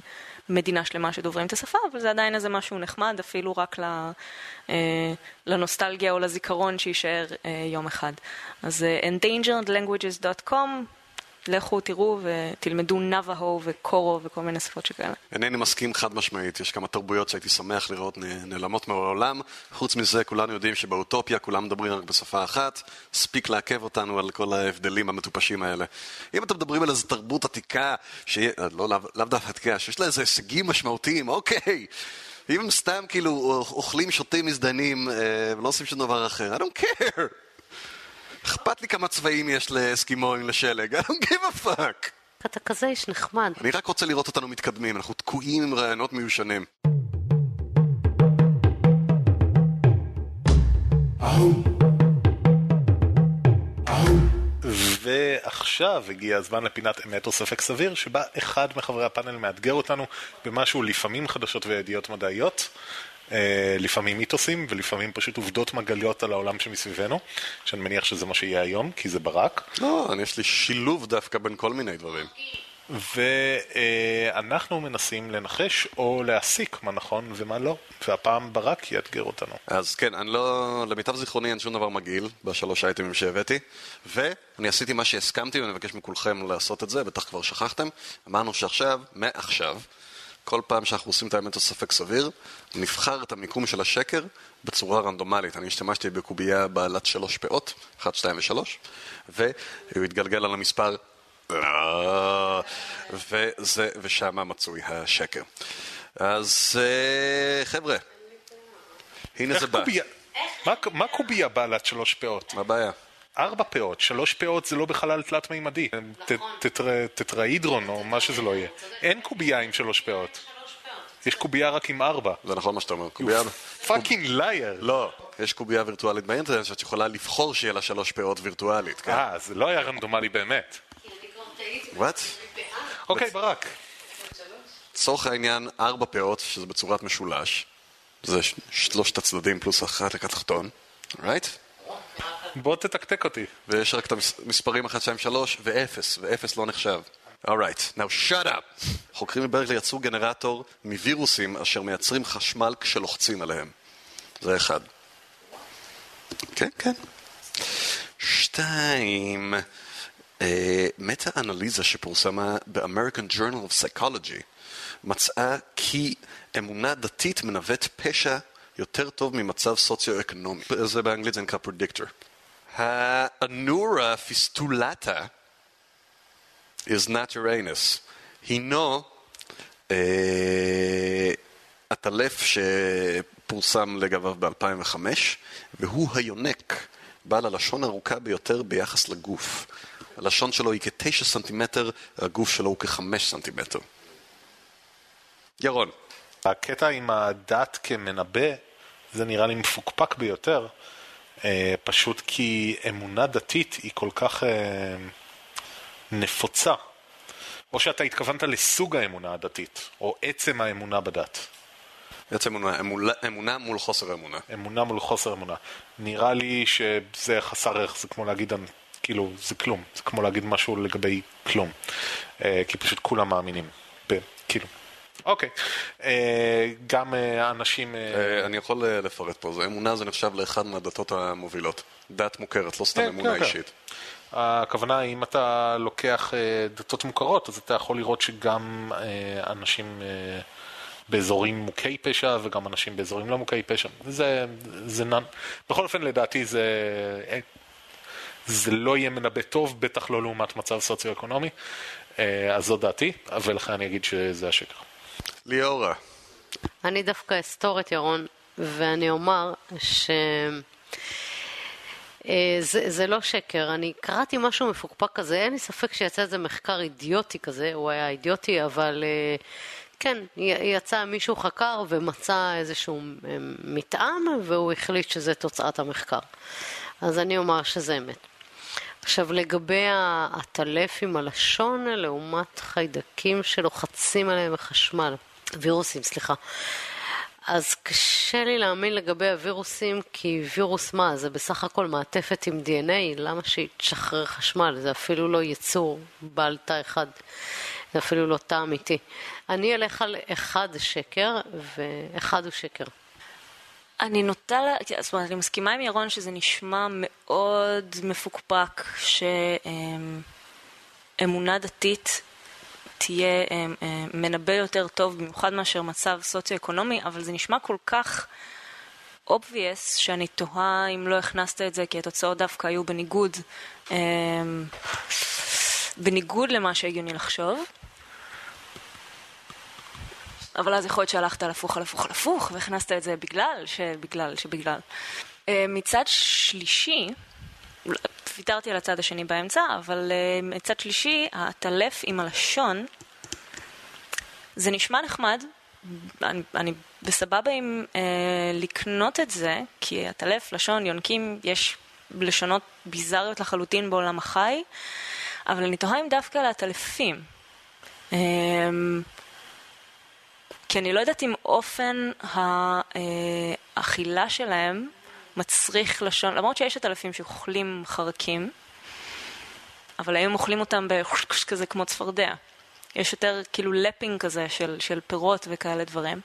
מדינה שלמה שדוברים את השפה, אבל זה עדיין איזה משהו נחמד, אפילו רק ל, אה, לנוסטלגיה או לזיכרון שיישאר אה, יום אחד. אז אה, endangeredlanguages.com לכו תראו ותלמדו נבהו וקורו וכל מיני שפות שכאלה. אינני מסכים חד משמעית, יש כמה תרבויות שהייתי שמח לראות נעלמות מהעולם. חוץ מזה, כולנו יודעים שבאוטופיה כולם מדברים רק בשפה אחת, ספיק לעכב אותנו על כל ההבדלים המטופשים האלה. אם אתם מדברים על איזו תרבות עתיקה, שיה, לא, לאו לא דווקא עתיקה, שיש לה איזה הישגים משמעותיים, אוקיי. אם הם סתם כאילו אוכלים, שותים, מזדיינים אה, ולא עושים שום דבר אחר, I don't care. אכפת לי כמה צבעים יש לאסקימואים לשלג, I don't give a fuck. אתה כזה איש נחמד. אני רק רוצה לראות אותנו מתקדמים, אנחנו תקועים עם רעיונות מיושנים. ועכשיו הגיע הזמן לפינת אמת או ספק סביר, שבה אחד מחברי הפאנל מאתגר אותנו במשהו לפעמים חדשות וידיעות מדעיות, לפעמים מיתוסים ולפעמים פשוט עובדות מגליות על העולם שמסביבנו, שאני מניח שזה מה שיהיה היום, כי זה ברק. לא, אני יש לי שילוב דווקא בין כל מיני דברים. ואנחנו מנסים לנחש או להסיק מה נכון ומה לא, והפעם ברק יאתגר אותנו. אז כן, אני לא, למיטב זיכרוני אין שום דבר מגעיל בשלוש אייטמים שהבאתי, ואני עשיתי מה שהסכמתי ואני מבקש מכולכם לעשות את זה, בטח כבר שכחתם. אמרנו שעכשיו, מעכשיו, כל פעם שאנחנו עושים את האמת הספק סביר, נבחר את המיקום של השקר בצורה רנדומלית. אני השתמשתי בקובייה בעלת שלוש פאות, אחת, שתיים ושלוש, והוא התגלגל על המספר וזה, ושם מצוי השקר. אז אה, חבר'ה, הנה זה בא. מה קובייה בעלת שלוש פאות? מה הבעיה? ארבע פאות, שלוש פאות זה לא בחלל תלת-מימדי. נכון. טטראידרון או מה שזה לא יהיה. אין קובייה עם שלוש פאות. יש קובייה רק עם ארבע. זה נכון מה שאתה אומר. קובייה... fucking liar. לא, יש קובייה וירטואלית באינטרנט שאת יכולה לבחור שיהיה לה שלוש פאות וירטואלית. כן? אה, זה לא היה רנדומלי באמת. what? אוקיי, ברק. לצורך העניין, ארבע פאות, שזה בצורת משולש. זה שלושת הצדדים פלוס אחת התחתון, רייט? בוא תתקתק אותי. ויש רק את המספרים 1, 2, 3 ו-0, ו-0 לא נחשב. Alright, now shut up. חוקרים בברקלי יצרו גנרטור מווירוסים אשר מייצרים חשמל כשלוחצים עליהם. זה אחד. כן, כן. שתיים, מטה-אנליזה שפורסמה ב-American Journal of Psychology מצאה כי אמונה דתית מנווט פשע יותר טוב ממצב סוציו-אקונומי. זה באנגלית זה נקרא predictor. האנורה פיסטולטה is not Uranus. הינו עטלף שפורסם לגביו ב-2005, והוא היונק, בעל הלשון הארוכה ביותר ביחס לגוף. הלשון שלו היא כ-9 סנטימטר, הגוף שלו הוא כ-5 סנטימטר. ירון. הקטע עם הדת כמנבא, זה נראה לי מפוקפק ביותר, פשוט כי אמונה דתית היא כל כך אה, נפוצה. או שאתה התכוונת לסוג האמונה הדתית, או עצם האמונה בדת. עצם אמונה, אמונה, אמונה מול חוסר אמונה. אמונה מול חוסר אמונה. נראה לי שזה חסר ערך, זה כמו להגיד, כאילו, זה כלום. זה כמו להגיד משהו לגבי כלום. אה, כי פשוט כולם מאמינים. כאילו. אוקיי. אה, גם אה, אנשים... אה, אני יכול לפרט פה, זה אמונה זה נחשב לאחד מהדתות המובילות. דת מוכרת, לא סתם כן, אמונה כן, כן. אישית. הכוונה, אם אתה לוקח דתות מוכרות, אז אתה יכול לראות שגם אנשים באזורים מוכי פשע וגם אנשים באזורים לא מוכי פשע. זה, זה נן... בכל אופן, לדעתי זה... זה לא יהיה מנבא טוב, בטח לא לעומת מצב סוציו-אקונומי. אז זו דעתי, ולכן אני אגיד שזה השקר. ליאורה. אני דווקא אסתור את ירון, ואני אומר ש... אה, זה, זה לא שקר, אני קראתי משהו מפוקפק כזה, אין לי ספק שיצא איזה מחקר אידיוטי כזה, הוא היה אידיוטי, אבל אה, כן, יצא מישהו חקר ומצא איזשהו אה, מתאם, והוא החליט שזה תוצאת המחקר. אז אני אומר שזה אמת. עכשיו, לגבי העטלף עם הלשון לעומת חיידקים שלוחצים עליהם בחשמל, וירוסים, סליחה. אז קשה לי להאמין לגבי הווירוסים, כי וירוס מה? זה בסך הכל מעטפת עם DNA, למה שהיא תשחרר חשמל? זה אפילו לא יצור בעל תא אחד, זה אפילו לא תא אמיתי. אני אלך על אחד שקר, ואחד הוא שקר. אני נוטה, זאת אומרת, אני מסכימה עם ירון שזה נשמע מאוד מפוקפק, שאמונה דתית תהיה אמ, אמ, מנבא יותר טוב, במיוחד מאשר מצב סוציו-אקונומי, אבל זה נשמע כל כך obvious, שאני תוהה אם לא הכנסת את זה, כי התוצאות דווקא היו בניגוד, אמ, בניגוד למה שהגיוני לחשוב. אבל אז יכול להיות שהלכת על הפוך על הפוך על הפוך, והכנסת את זה בגלל שבגלל שבגלל. אה, מצד שלישי, אולי- ויתרתי על הצד השני באמצע, אבל אה, מצד שלישי, העטלף עם הלשון, זה נשמע נחמד, אני, אני בסבבה עם אה, לקנות את זה, כי עטלף, לשון, יונקים, יש לשונות ביזריות לחלוטין בעולם החי, אבל אני תוהה אם דווקא לעטלפים. אה, כי אני לא יודעת אם אופן האכילה שלהם מצריך לשון, למרות שיש את אלפים שאוכלים חרקים, אבל הם אוכלים אותם כזה כמו צפרדע. יש יותר כאילו לפינג כזה של, של פירות וכאלה דברים.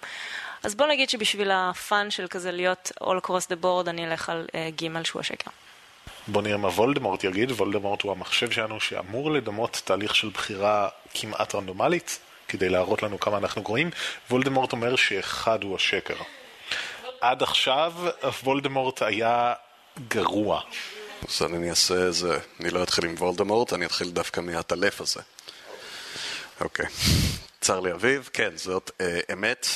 אז בוא נגיד שבשביל הפאן של כזה להיות all across the board, אני אלך על uh, ג' שהוא השקר. בוא נראה מה וולדמורט יגיד, וולדמורט הוא המחשב שלנו שאמור לדמות תהליך של בחירה כמעט רנדומלית, כדי להראות לנו כמה אנחנו גרועים. וולדמורט אומר שאחד הוא השקר. עד עכשיו וולדמורט היה גרוע. אז אני אעשה איזה, אני לא אתחיל עם וולדמורט, אני אתחיל דווקא מהטלף הזה. אוקיי. צר לי אביב, כן, זאת אה, אמת.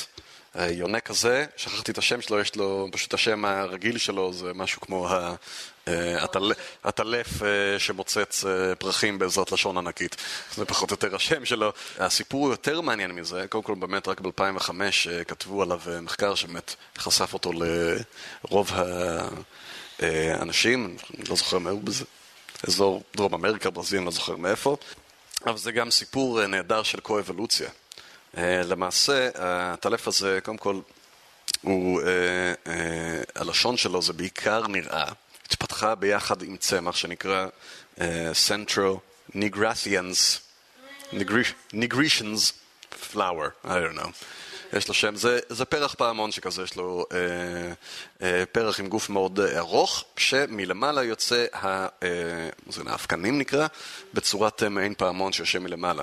אה, יונק הזה, שכחתי את השם שלו, יש לו, פשוט השם הרגיל שלו זה משהו כמו ה- אה, הטלף אה, שמוצץ אה, פרחים בעזרת לשון ענקית. זה פחות או יותר השם שלו. הסיפור יותר מעניין מזה, קודם כל באמת רק ב-2005 כתבו עליו מחקר שבאמת חשף אותו לרוב האנשים, אני לא זוכר מאיפה בזה, אזור דרום אמריקה, ברזיל, אני לא זוכר מאיפה. אבל זה גם סיפור נהדר של קו-אבולוציה. למעשה, הטלף הזה, קודם כל, הוא, הלשון שלו זה בעיקר נראה, התפתחה ביחד עם צמח שנקרא אה, Centro Nigratians. ניגרישנס פלאואר, I don't know. יש לו שם, זה, זה פרח פעמון שכזה, יש לו אה, אה, פרח עם גוף מאוד אה, ארוך, שמלמעלה יוצא, ה, אה, זה האבקנים נקרא, בצורת אה, מעין פעמון שיושב מלמעלה.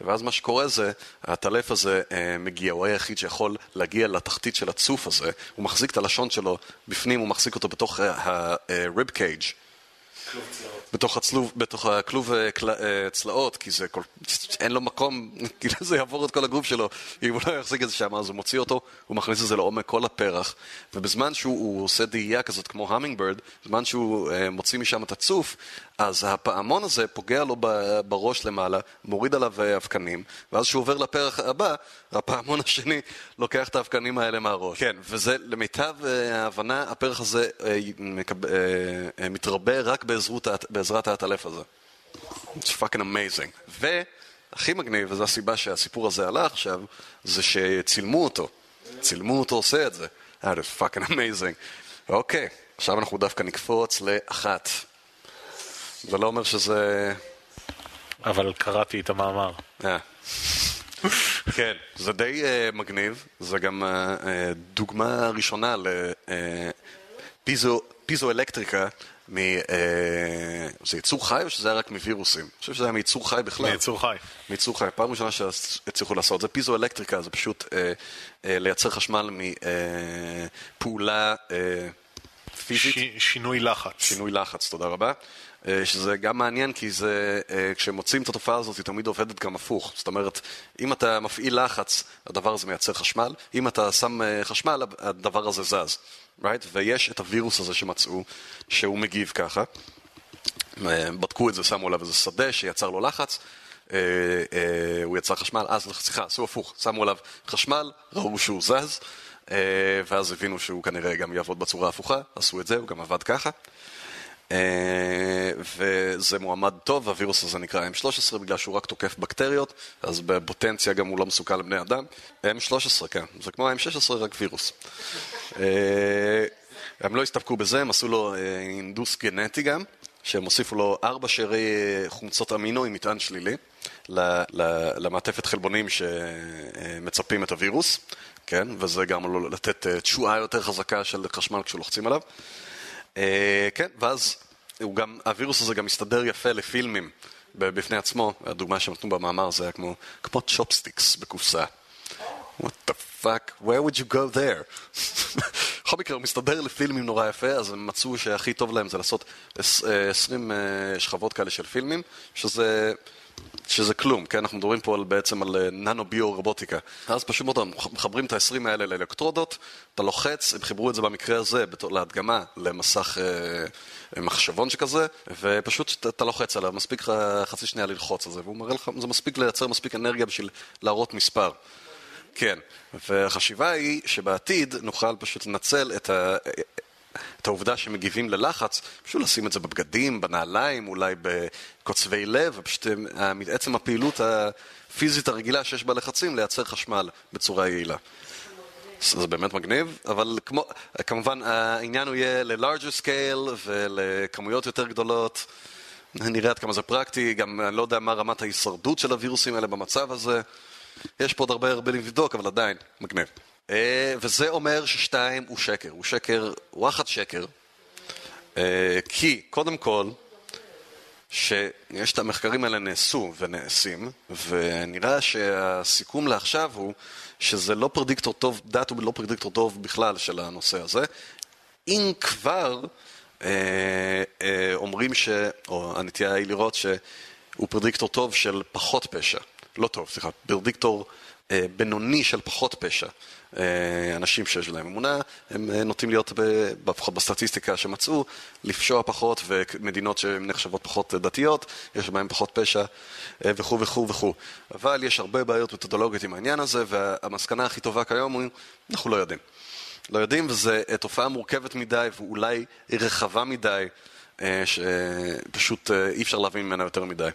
ואז מה שקורה זה, הטלף הזה אה, מגיע, הוא היחיד שיכול להגיע לתחתית של הצוף הזה, הוא מחזיק את הלשון שלו בפנים, הוא מחזיק אותו בתוך ה-rib cage. בתוך, הצלוב, בתוך הכלוב אה, אה, צלעות, כי זה כל... אין לו מקום, כאילו זה יעבור את כל הגוף שלו, אם הוא לא יחזיק את זה שם, אז הוא מוציא אותו, הוא מכניס את זה לעומק כל הפרח, ובזמן שהוא הוא עושה דהייה כזאת כמו המינגברד, בזמן שהוא אה, מוציא משם את הצוף, אז הפעמון הזה פוגע לו בראש למעלה, מוריד עליו אה, אבקנים, ואז כשהוא עובר לפרח הבא, הפעמון השני לוקח את האבקנים האלה מהראש. כן, וזה למיטב אה, ההבנה, הפרח הזה אה, מתרבה רק בעזרות, הת- בעזרת האטלף הזה. It's fucking amazing. והכי מגניב, וזו הסיבה שהסיפור הזה עלה עכשיו, זה שצילמו אותו. צילמו אותו עושה את זה. That is fucking amazing. אוקיי, עכשיו אנחנו דווקא נקפוץ לאחת. זה לא אומר שזה... אבל קראתי את המאמר. אה. כן, זה די uh, מגניב, זה גם uh, uh, דוגמה ראשונה לפיזואלקטריקה מ... Uh, זה יצור חי או שזה היה רק מווירוסים? אני חושב שזה היה מיצור חי בכלל. מיצור חי. מיצור חי, פעם ראשונה שהצליחו לעשות, זה פיזואלקטריקה, זה פשוט uh, uh, לייצר חשמל מפעולה uh, פיזית. ש... שינוי לחץ. שינוי לחץ, תודה רבה. אה, שזה גם מעניין כי זה, אה, כשמוצאים את התופעה הזאת היא תמיד עובדת גם הפוך. זאת אומרת, אם אתה מפעיל לחץ, הדבר הזה מייצר חשמל, אם אתה שם אה, חשמל, הדבר הזה זז, right? ויש את הווירוס הזה שמצאו, שהוא מגיב ככה. בדקו את זה, שמו עליו איזה שדה שיצר לו לחץ, הוא יצר חשמל, אז סליחה, עשו הפוך, שמו עליו חשמל, ראו שהוא זז, ואז הבינו שהוא כנראה גם יעבוד בצורה הפוכה, עשו את זה, הוא גם עבד ככה. וזה מועמד טוב, הווירוס הזה נקרא M13 בגלל שהוא רק תוקף בקטריות, אז בפוטנציה גם הוא לא מסוכן לבני אדם. M13, כן, זה כמו M16 רק וירוס. הם לא הסתפקו בזה, הם עשו לו אינדוס גנטי גם, שהם הוסיפו לו ארבע שארי חומצות אמינו עם מטען שלילי למעטפת חלבונים שמצפים את הווירוס, כן, וזה גם לו לתת תשואה יותר חזקה של חשמל כשלוחצים עליו. Uh, כן, ואז גם, הווירוס הזה גם מסתדר יפה לפילמים בפני עצמו. הדוגמה שנתנו במאמר זה היה כמו, כמו צ'ופסטיקס בקופסה. What the fuck? Where would you go there? בכל מקרה, הוא מסתדר לפילמים נורא יפה, אז הם מצאו שהכי טוב להם זה לעשות 20 שכבות כאלה של פילמים, שזה... שזה כלום, כן? אנחנו מדברים פה על, בעצם על ננו-ביו-רובוטיקה. אז פשוט מאוד מחברים את ה-20 האלה לאלקטרודות, אתה לוחץ, הם חיברו את זה במקרה הזה בתור, להדגמה למסך אה, מחשבון שכזה, ופשוט אתה לוחץ עליו, מספיק לך חצי שנייה ללחוץ על זה, והוא מראה לך, זה מספיק לייצר מספיק אנרגיה בשביל להראות מספר. כן, והחשיבה היא שבעתיד נוכל פשוט לנצל את ה... את העובדה שמגיבים ללחץ, פשוט לשים את זה בבגדים, בנעליים, אולי בקוצבי לב, ופשוט עצם הפעילות הפיזית הרגילה שיש בה לחצים, לייצר חשמל בצורה יעילה. זה באמת מגניב, אבל כמו, כמובן העניין הוא יהיה ל-larger scale ולכמויות יותר גדולות. נראה עד כמה זה פרקטי, גם אני לא יודע מה רמת ההישרדות של הווירוסים האלה במצב הזה. יש פה עוד הרבה הרבה לבדוק, אבל עדיין, מגניב. וזה אומר ששתיים הוא שקר, הוא שקר, וואחד שקר, כי קודם כל, שיש את המחקרים האלה נעשו ונעשים, ונראה שהסיכום לעכשיו הוא שזה לא פרדיקטור טוב, דת הוא לא פרדיקטור טוב בכלל של הנושא הזה. אם כבר אה, אה, אומרים ש... או הנטייה היא לראות שהוא פרדיקטור טוב של פחות פשע. לא טוב, סליחה, פרדיקטור אה, בינוני של פחות פשע. אנשים שיש להם אמונה, הם נוטים להיות, לפחות בסטטיסטיקה שמצאו, לפשוע פחות, ומדינות שהן נחשבות פחות דתיות, יש בהן פחות פשע וכו' וכו' וכו'. אבל יש הרבה בעיות מתודולוגיות עם העניין הזה, והמסקנה הכי טובה כיום היא, אנחנו לא יודעים. לא יודעים, וזו תופעה מורכבת מדי, ואולי רחבה מדי, שפשוט אי אפשר להבין ממנה יותר מדי.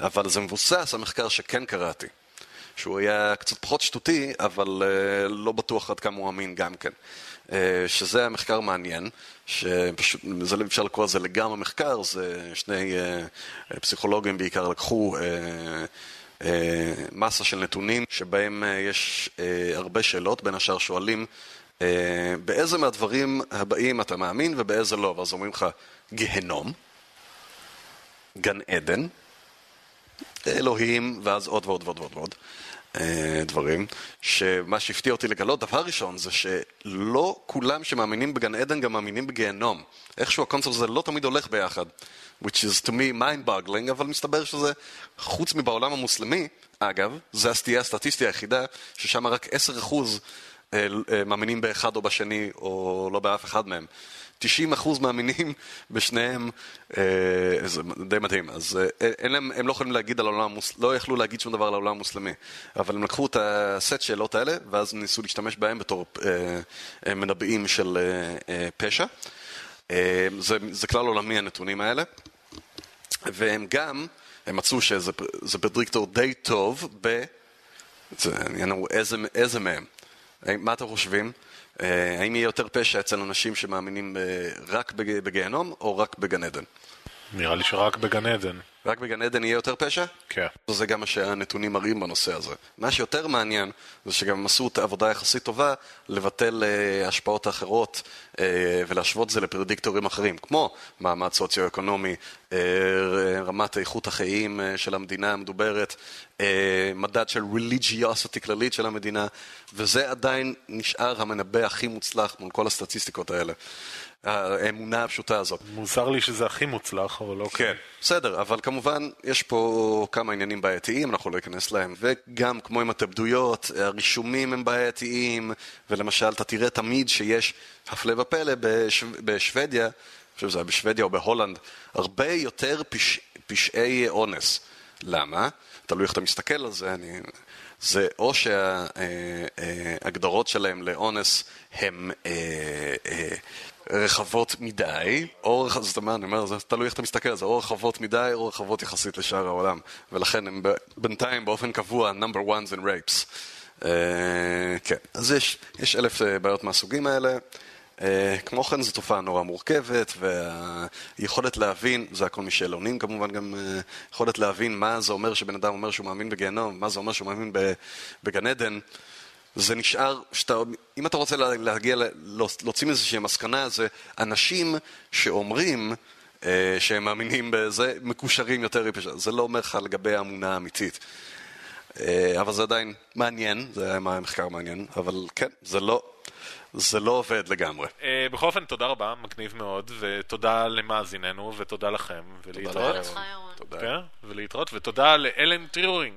אבל זה מבוסס על מחקר שכן קראתי. שהוא היה קצת פחות שטותי, אבל uh, לא בטוח עד כמה הוא אמין גם כן. Uh, שזה המחקר מעניין, שפשוט, זה לא אפשר לקרוא לזה לגמרי מחקר, זה שני uh, פסיכולוגים בעיקר לקחו uh, אה, מסה של נתונים שבהם אה, יש אה, הרבה שאלות, בין השאר שואלים אה, באיזה מהדברים הבאים אתה מאמין ובאיזה לא, ואז אומרים לך גיהנום, גן עדן, אלוהים, ואז עוד ועוד ועוד ועוד ועוד דברים. שמה שהפתיע אותי לגלות, דבר ראשון, זה שלא כולם שמאמינים בגן עדן גם מאמינים בגיהנום. איכשהו הקונספט הזה לא תמיד הולך ביחד. which is to me mind boggling, אבל מסתבר שזה, חוץ מבעולם המוסלמי, אגב, זה הסטייה הסטטיסטית היחידה, ששם רק 10% אה, אה, מאמינים באחד או בשני, או לא באף אחד מהם. 90% מאמינים בשניהם, אה, זה די מדהים. אז אה, אין להם, הם לא יכולים להגיד על העולם המוסלמי, לא יכלו להגיד שום דבר על העולם המוסלמי. אבל הם לקחו את הסט שאלות האלה, ואז ניסו להשתמש בהם בתור אה, מנבאים של פשע. זה, זה כלל עולמי הנתונים האלה. והם גם, הם מצאו שזה זה פרדיקטור די טוב ב... זה העניין הוא איזה, איזה מהם. מה אתם חושבים? אה, האם יהיה יותר פשע אצל אנשים שמאמינים ב- רק בג- בגיהנום או רק בגן עדן? נראה לי שרק בגן עדן. רק בגן עדן יהיה יותר פשע? כן. זה גם מה שהנתונים מראים בנושא הזה. מה שיותר מעניין זה שגם הם עשו את העבודה יחסית טובה לבטל אה, השפעות אחרות אה, ולהשוות זה לפרדיקטורים אחרים, כמו מעמד סוציו-אקונומי, אה, רמת איכות החיים אה, של המדינה המדוברת, אה, מדד של religiosity כללית של המדינה, וזה עדיין נשאר המנבא הכי מוצלח מול כל הסטטיסטיקות האלה. האמונה הפשוטה הזאת. מוזר לי שזה הכי מוצלח, אבל אוקיי. כן, בסדר, אבל כמובן יש פה כמה עניינים בעייתיים, אנחנו לא ניכנס להם, וגם כמו עם התאבדויות, הרישומים הם בעייתיים, ולמשל אתה תראה תמיד שיש, הפלא ופלא, בשו... בשוודיה, אני חושב שזה היה בשוודיה או בהולנד, הרבה יותר פש... פשעי אונס. למה? תלוי איך אתה מסתכל על זה, אני... זה או שההגדרות שלהם לאונס אה, אה, רחבות מדי, או רח- זאת אומרת, אני אומר, זה תלוי איך אתה מסתכל על זה, או רחבות מדי או רחבות יחסית לשאר העולם. ולכן הם בינתיים באופן קבוע number ones in rapes. אה, כן, אז יש, יש אלף אה, בעיות מהסוגים האלה. אה, כמו כן זו תופעה נורא מורכבת, והיכולת להבין, זה הכל משאלונים כמובן גם, יכולת להבין מה זה אומר שבן אדם אומר שהוא מאמין בגיהנום, מה זה אומר שהוא מאמין בגן עדן. זה נשאר, שאתה, אם אתה רוצה לה- להגיע, להוציא מזה איזושהי מסקנה, זה אנשים שאומרים אה, שהם מאמינים בזה, מקושרים יותר לפשע. זה לא אומר לך לגבי האמונה האמיתית. אה, אבל זה עדיין מעניין, זה היה מחקר מעניין, אבל כן, זה לא, זה לא עובד לגמרי. אה, בכל אופן, תודה רבה, מגניב מאוד, ותודה למאזיננו, ותודה לכם, ולהתראות. לך, ירון. תודה. כן, ולהתראות, ותודה לאלן טיורינג.